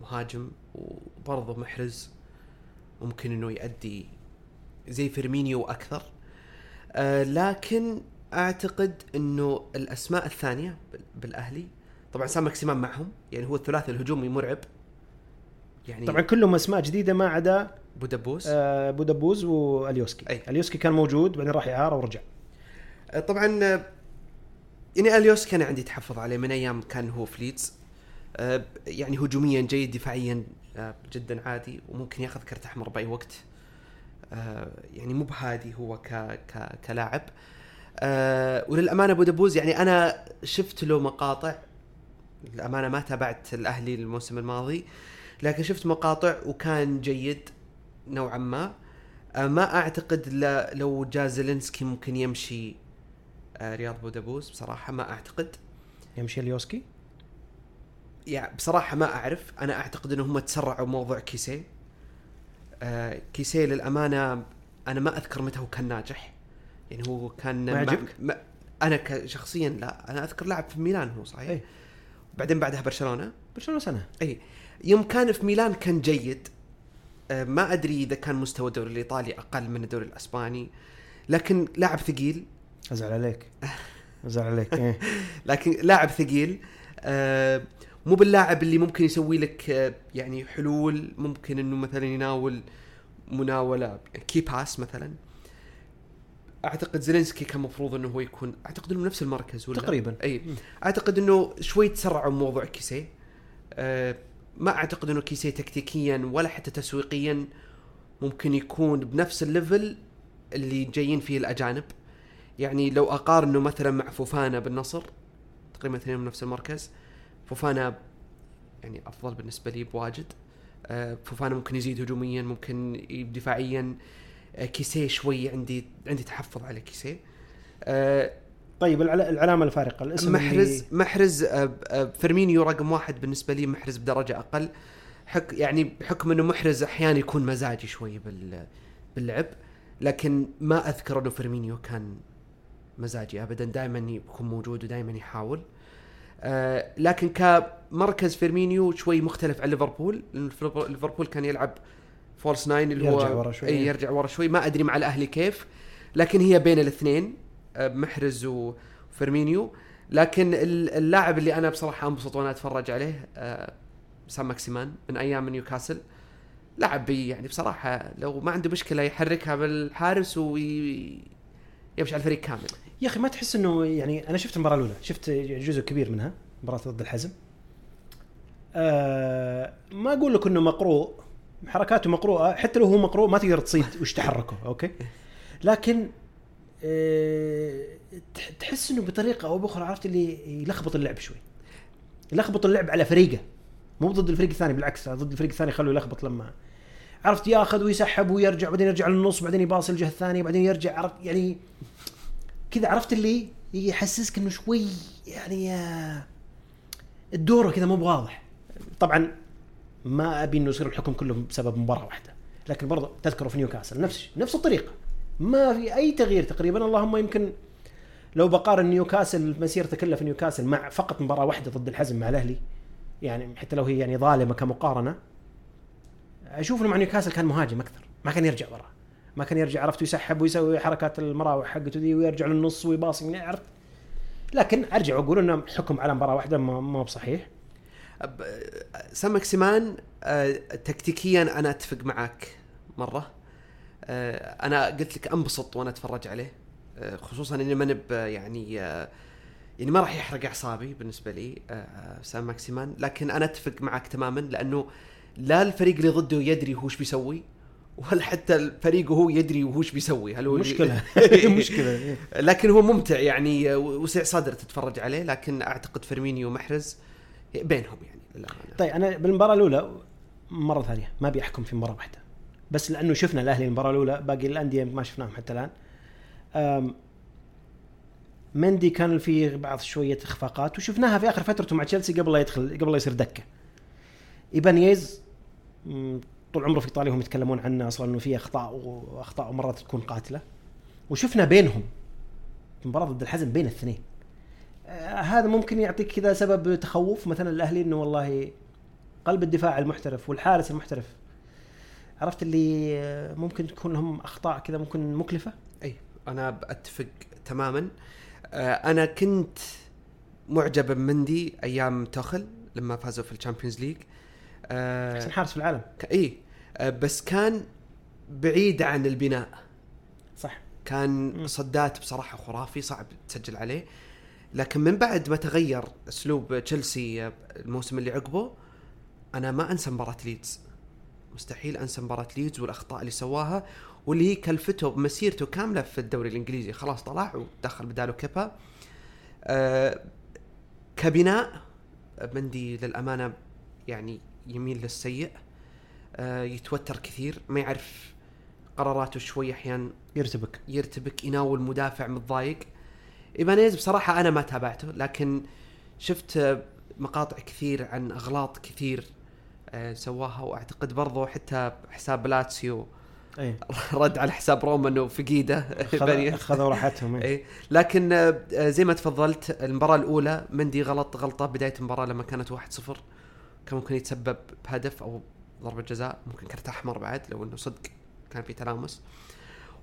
مهاجم وبرضه محرز ممكن إنه يؤدي زي فيرمينيو وأكثر آه، لكن أعتقد إنه الأسماء الثانية بال- بالأهلي طبعا سان ماكسيمان معهم يعني هو الثلاثي الهجومي مرعب. يعني طبعا كلهم أسماء جديدة ما عدا بودبوس آه، بودبوز وأليوسكي. أي. أليوسكي كان موجود بعدين راح إعارة ورجع. آه، طبعا آه، يعني أليوسكي كان عندي تحفظ عليه من أيام كان هو في ليدز آه، يعني هجوميا جيد دفاعيا آه، جدا عادي وممكن ياخذ كرت أحمر بأي وقت. آه، يعني مو بهادي هو ك ك كلاعب. آه، وللأمانة بودبوز يعني أنا شفت له مقاطع للأمانة ما تابعت الأهلي الموسم الماضي لكن شفت مقاطع وكان جيد نوعا ما. آه، ما أعتقد لو جاء زيلينسكي ممكن يمشي آه، رياض بودابوس بصراحة ما أعتقد. يمشي اليوسكي يعني بصراحة ما أعرف. أنا أعتقد إنهم تسرعوا موضوع كيسيه آه، كيسيه للأمانة أنا ما أذكر متى هو كان ناجح. يعني هو كان ما؟ ما أنا شخصيا لا. أنا أذكر لعب في ميلان هو صحيح؟ أي. بعدين بعدها برشلونة. برشلونة سنة. إي. يوم كان في ميلان كان جيد. آه، ما أدري إذا كان مستوى الدوري الإيطالي أقل من الدوري الأسباني. لكن لاعب ثقيل. أزعل عليك. أزعل عليك إيه. لكن لاعب ثقيل. آه، مو باللاعب اللي ممكن يسوي لك آه، يعني حلول. ممكن إنه مثلا يناول مناولة key pass مثلا. أعتقد زيلينسكي كان مفروض إنه هو يكون أعتقد إنه نفس المركز ولا تقريبا. إي. أعتقد إنه شوي تسرعوا موضوع كيسيه أه ما أعتقد إنه كيسيه تكتيكيا ولا حتى تسويقيا ممكن يكون بنفس ال level اللي جايين فيه الأجانب. يعني لو أقارنه مثلا مع فوفانا بالنصر تقريبا اثنين من نفس المركز. فوفانا يعني أفضل بالنسبة لي بواجد. أه فوفانا ممكن يزيد هجوميا ممكن دفاعيا كيسيه شوي عندي عندي تحفظ على كيسيه. أه طيب العل- العلامة الفارقة الاسم محرز اللي محرز آه، آه، فيرمينيو رقم واحد بالنسبة لي محرز بدرجة أقل. حك يعني بحكم إنه محرز أحيانا يكون مزاجي شوي بال باللعب لكن ما أذكر إنه فيرمينيو كان مزاجي ابدا. دائما يكون موجود ودائما يحاول. آه لكن كمركز فيرمينيو شوي مختلف عن ليفربول. ليفربول كان يلعب false nine اللي هو يرجع ورا شوي. اي يرجع ورا شوي. ما أدري مع الأهلي كيف لكن هي بين الاثنين آه، محرز وفيرمينيو. لكن ال- اللاعب اللي أنا بصراحة أنبسط وأنا أتفرج عليه آه، سان ماكسيمان من أيام نيوكاسل. لاعب يعني بصراحة لو ما عنده مشكلة يحركها بالحارس ويمشي على الفريق كامل. يا أخي ما تحس إنه يعني أنا شفت المباراة الأولى شفت جزء كبير منها مباراة ضد الحزم. آه ما أقول لك إنه مقروء حركاته مقروءة حتى لو هو مقروء ما تقدر تصيد وش تحركه أوكي؟ لكن تح- تحس إنه بطريقة أو بأخرى عرفت اللي يلخبط اللعب شوي. يلخبط اللعب على فريقه. مو ضد الفريق الثاني بالعكس ضد الفريق الثاني خلوه يلخبط لما عرفت ياخذ ويسحب ويرجع بعدين يرجع للنص بعدين يباصي الجهة الثانية بعدين يرجع عرفت؟ يعني كذا عرفت اللي يحسسك إنه شوي يعني آه، الدور كذا مو بواضح. طبعا ما أبي إنه يصير الحكم كله بسبب مباراة واحدة. لكن برضه تذكروا في نيوكاسل نفس نفس الطريقة. ما في أي تغيير تقريبا. اللهم يمكن لو بقارن نيوكاسل مسيرته كلها في نيوكاسل مع فقط مباراة واحدة ضد الحزم مع الأهلي يعني حتى لو هي يعني ظالمة كمقارنة أشوف إنه مع نيوكاسل كان مهاجم أكثر. ما كان يرجع ورا ما كان يرجع عرفت يسحب ويسوي حركات المراوح حقته ذي ويرجع للنص ويباصي من عرفت؟ لكن أرجع وأقول إنه حكم على مباراة واحدة ما هو بصحيح. سان ماكسيمان آه، تكتيكيا أنا أتفق معك مرة. آه، أنا قلت لك أنبسط وأنا أتفرج عليه. آه، خصوصا إني ما نب يعني يعني ما راح يحرق أعصابي بالنسبة لي سان ماكسيمان لكن أنا أتفق معك تماما لأنه لا الفريق اللي ضده يدري هو إيش بيسوي ولا حتى الفريق وهو يدري وهو إيش بيسوي. هل هو مشكلة. مشكلة لكن هو ممتع يعني وسع صدر تتفرج عليه. لكن أعتقد فيرمينيو ومحرز بينهم يعني للأمانة. طيب أنا بالمباراة الأولى مرة ثانية ما أبي أحكم في مباراة واحدة بس لأنه شفنا الأهلي المباراة الأولى باقي الأندية ما شفناهم حتى الآن. مندي كان في بعض شوية إخفاقات وشفناها في آخر فترته مع تشيلسي قبل لا يدخل قبل لا يصير دكة. إيبانييز مم، طول عمره في إيطاليا هم يتكلمون عنه أصلا إنه في أخطاء وأخطاء مرات تكون قاتلة. وشفنا بينهم مباراة ضد الحزم بين الاثنين. هذا ممكن يعطيك كذا سبب تخوف. مثلا الأهلي إنه والله قلب الدفاع المحترف والحارس المحترف. عرفت اللي آه، ممكن تكون لهم أخطاء كذا ممكن مكلفة؟ أي أنا اتفق تماما. آه، أنا كنت معجب بمندي أيام توخل لما فازوا في ال Champions League. آه، أحسن حارس في العالم. إي آه، بس كان بعيد عن البناء. صح. كان. صدات بصراحة خرافي صعب تسجل عليه. لكن من بعد ما تغير أسلوب تشيلسي الموسم اللي عقبه أنا ما أنسى مباراة ليدز. مستحيل أنسى مباراة ليدز والأخطاء اللي سواها واللي هي كلفته بمسيرته كاملة في الدوري الإنجليزي. خلاص طلع ودخل بداله كيبا. آه كبناء مندي للأمانة يعني يميل للسيء. آه يتوتر كثير ما يعرف قراراته شوي أحيانا يرتبك. يرتبك يناول مدافع متضايق. ايبانيز بصراحة أنا ما تابعته لكن شفت مقاطع كثير عن أغلاط كثير آه، سواها وأعتقد برضو حتى حساب لاتسيو إي. رد على حساب روما انه خذوا راحتهم. إي. لكن آه، زي ما تفضلت المباراة الأولى مندي غلط غلطة بداية المباراة لما كانت 1-0 كان ممكن يتسبب بهدف أو ضربة جزاء ممكن كرت أحمر بعد لو إنه صدق كان في تلامس.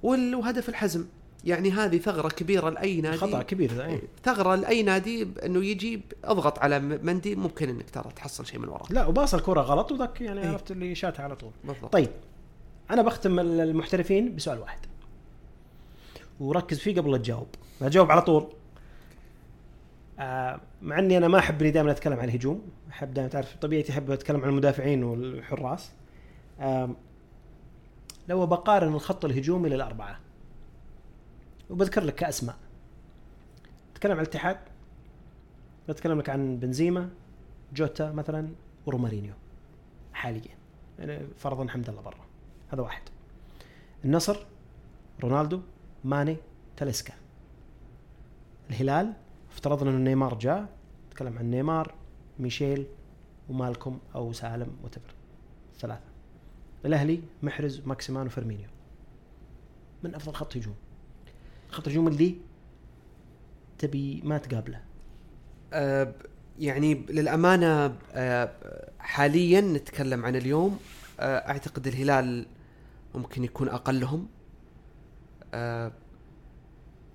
وهدف الحزم. يعني هذه ثغرة كبيرة لأي نادي. خطأ كبير ذا إيه. ثغرة لأي نادي إنه يجي أضغط على مندي ممكن إنك ترى تحصل شيء من وراه لا وباص الكرة غلط وذاك يعني إيه. عرفت اللي شاتها على طول. بالضبط. طيب أنا بختم المحترفين بسؤال واحد. وركز فيه قبل لا تجاوب. لا تجاوب على طول. آه مع إني أنا ما أحب إني دائما أتكلم عن الهجوم. أحب دائما تعرف طبيعتي احب أتكلم عن المدافعين والحراس. آه لو بقارن الخط الهجومي للأربعة وبذكر لك كأسماء. اتكلم عن الاتحاد بتكلم لك عن بنزيما جوتا مثلا ورومارينيو حاليا. يعني فرضا حمد الله برا. هذا واحد. النصر رونالدو ماني تاليسكا. الهلال افترضنا إنه نيمار جاء. نتكلم عن نيمار ميشيل ومالكم أو سالم وتبر ثلاثة. الأهلي محرز ماكسيمان وفيرمينيو. من أفضل خط هجوم. خط الهجوم اللي تبي ما تقابله. ب- يعني للأمانة آه، حاليا نتكلم عن اليوم. آه، أعتقد الهلال ممكن يكون أقلهم.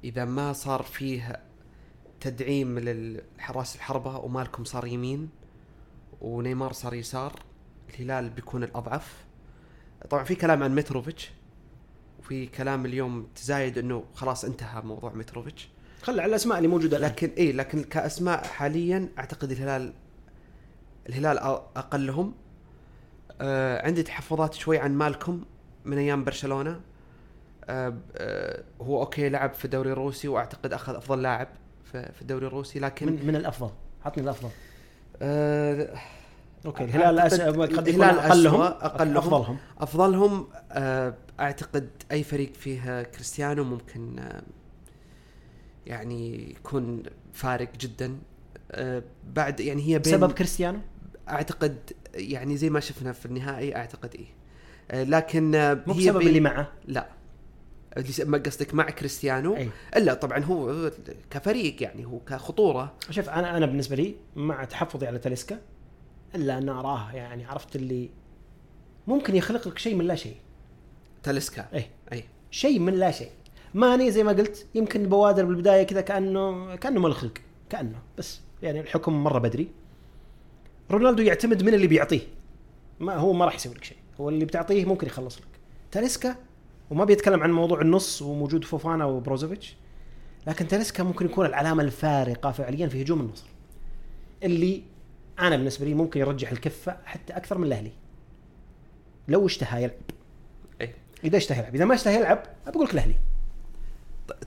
إذا ما صار فيه تدعيم للحراس الحربة ومالكم صار يمين ونيمار صار يسار الهلال بيكون الأضعف. طبعا في كلام عن متروفيتش. وفي كلام اليوم تزايد إنه خلاص انتهى موضوع متروفيتش خلي على الأسماء اللي موجودة لكن اي لكن كأسماء حاليا أعتقد الهلال الهلال أقلهم. آه عندي تحفظات شوي عن مالكم من أيام برشلونة. آه آه هو okay لعب في الدوري الروسي وأعتقد أخذ أفضل لاعب في الدوري الروسي لكن من, من الأفضل. عطني الأفضل. آه okay الهلال. قد يكون أقلهم. أقلهم. أفضلهم. أفضلهم آه أعتقد أي فريق فيه كريستيانو ممكن آه يعني يكون فارق جدا. آه بعد يعني هي بين بسبب كريستيانو؟ أعتقد يعني زي ما شفنا في النهائي أعتقد إيه. آه لكن مو هي بسبب اللي معه. لا. اللي قصدك مع كريستيانو؟ أي. إلا طبعا هو كفريق يعني هو كخطورة. شوف أنا أنا بالنسبة لي مع تحفظي على تاليسكا إلا أن اراه يعني عرفت اللي ممكن يخلق لك شيء من لا شيء. تاليسكا اي إي. شيء من لا شيء. ماني زي ما قلت يمكن بوادر بالبداية كذا كانه كأنه ملخلق كأنه. بس يعني الحكم مرة بدري. رونالدو يعتمد من اللي بيعطيه. ما هو ما راح يسوي لك شيء. هو اللي بتعطيه ممكن يخلص لك. تاليسكا وما بيتكلم عن موضوع النص ووجود فوفانا وبروزوفيتش لكن تاليسكا ممكن يكون العلامة الفارقة فعليا في هجوم النصر. اللي أنا بالنسبة لي ممكن يرجح الكفة حتى أكثر من الأهلي. لو اشتهى يلعب. إذا اشتهى يلعب. إذا ما اشتهى يلعب بقول لك الأهلي.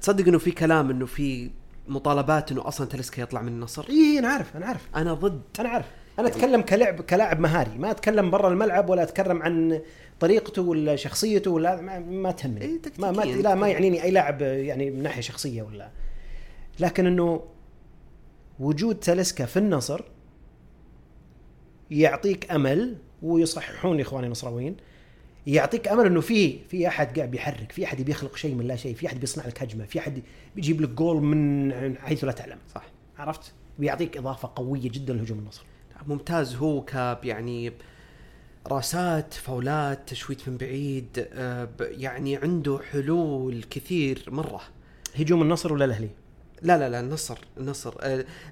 تصدق إنه في كلام إنه في مطالبات إنه أصلا تلسكا يطلع من النصر؟ اي أنا عارف أنا عارف. أنا ضد. أنا عارف. أنا أتكلم كلاعب كلاعب مهاري. ما أتكلم برا الملعب ولا أتكلم عن طريقته ولا شخصيته ولا ما, ما تهمني. إيه، ما ما تكتيكياً. لا ما يعنيني أي لاعب يعني من ناحية شخصية ولا. لكن إنه وجود تاليسكا في النصر يعطيك أمل ويصححون إخواني النصراويين. يعطيك أمل إنه في في أحد قاعد بيحرك في أحد بيخلق شيء من لا شيء في أحد بيصنع لك هجمة في أحد بيجيب لك جول من حيث لا تعلم. صح. عرفت؟ بيعطيك إضافة قوية جدا لهجوم النصر. ممتاز. هو ك يعني راسات فاولات تشويت من بعيد آه، يعني عنده حلول كثير مرة. هجوم النصر ولا الأهلي؟ لا لا لا النصر النصر.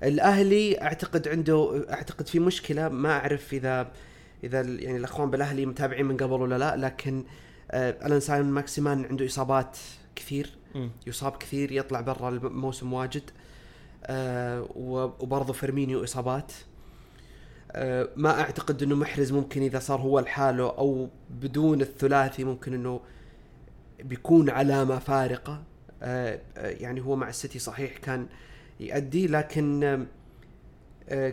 الأهلي أعتقد عنده أعتقد في مشكلة ما أعرف إذا إذا يعني الأخوان بالأهلي متابعين من قبل ولا لا لكن آه، ألان سايمون ماكسيمان عنده إصابات كثير يصاب كثير يطلع برا الموسم واجد آه وبرضه فيرمينيو إصابات. آه ما أعتقد إنه محرز ممكن إذا صار هو لحاله أو بدون الثلاثي ممكن إنه بيكون علامة فارقة. آه يعني هو مع السيتي صحيح كان يؤدي لكن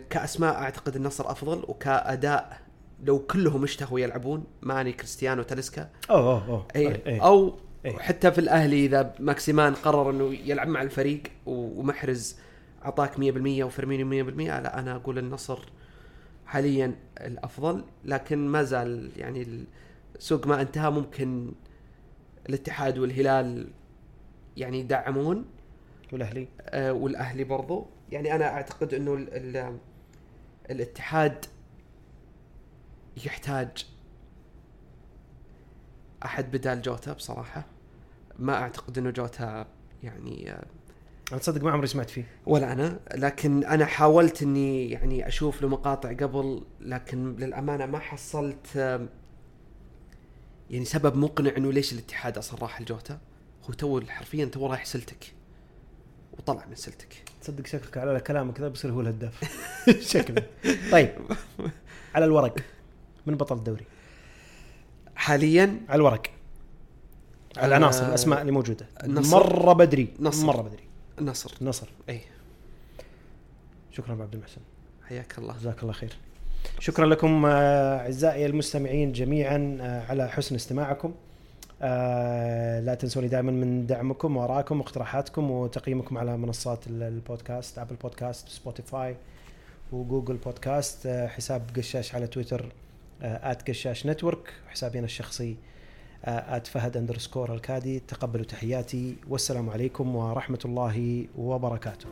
كأسماء أعتقد النصر أفضل وكأداء لو كلهم اشتهوا يلعبون ماني كريستيانو تاليسكا. أوه أوه أوه. اي أي- أي. أو إيه. حتى في الأهلي إذا ماكسيمان قرر إنه يلعب مع الفريق ومحرز اعطاك 100% وفيرمينيو 100% لا أنا أقول النصر حاليا الأفضل. لكن ما زال يعني السوق ما انتهى ممكن الاتحاد والهلال يعني يدعمون. والأهلي؟ آه، والأهلي برضو. يعني أنا أعتقد إنه ال ال الاتحاد يحتاج أحد بدال جوتا بصراحة. ما أعتقد إنه جوتا يعني آه، أنا تصدق ما عمري سمعت فيه. ولا أنا. لكن أنا حاولت إني يعني أشوف له مقاطع قبل لكن للأمانة ما حصلت آم، يعني سبب مقنع إنه ليش الاتحاد أصلا راح لجوتا هو تو حرفيا تو رايح سلتك وطلع من سلتك. تصدق شكلك على كلامك كذا بيصير هو الهداف. شكله. طيب. على الورق. من بطل الدوري. حاليا على الورق. على العناصر آه، الأسماء اللي موجودة. النصر. مرة بدري نصر. مرة بدري. النصر النصر إي. شكرا ابو عبد المحسن. حياك الله. جزاك الله خير. شكرا لكم آه، أعزائي المستمعين جميعا آه، على حسن استماعكم. لا تنسوني دائما من دعمكم وارائكم واقتراحاتكم وتقييمكم على منصات ال- البودكاست Apple Podcast Spotify و Google Podcast حساب قشاش على تويتر. at قشاش network وحسابي أنا الشخصي at فهد underscore الكادي. تقبلوا تحياتي. والسلام عليكم ورحمة الله وبركاته.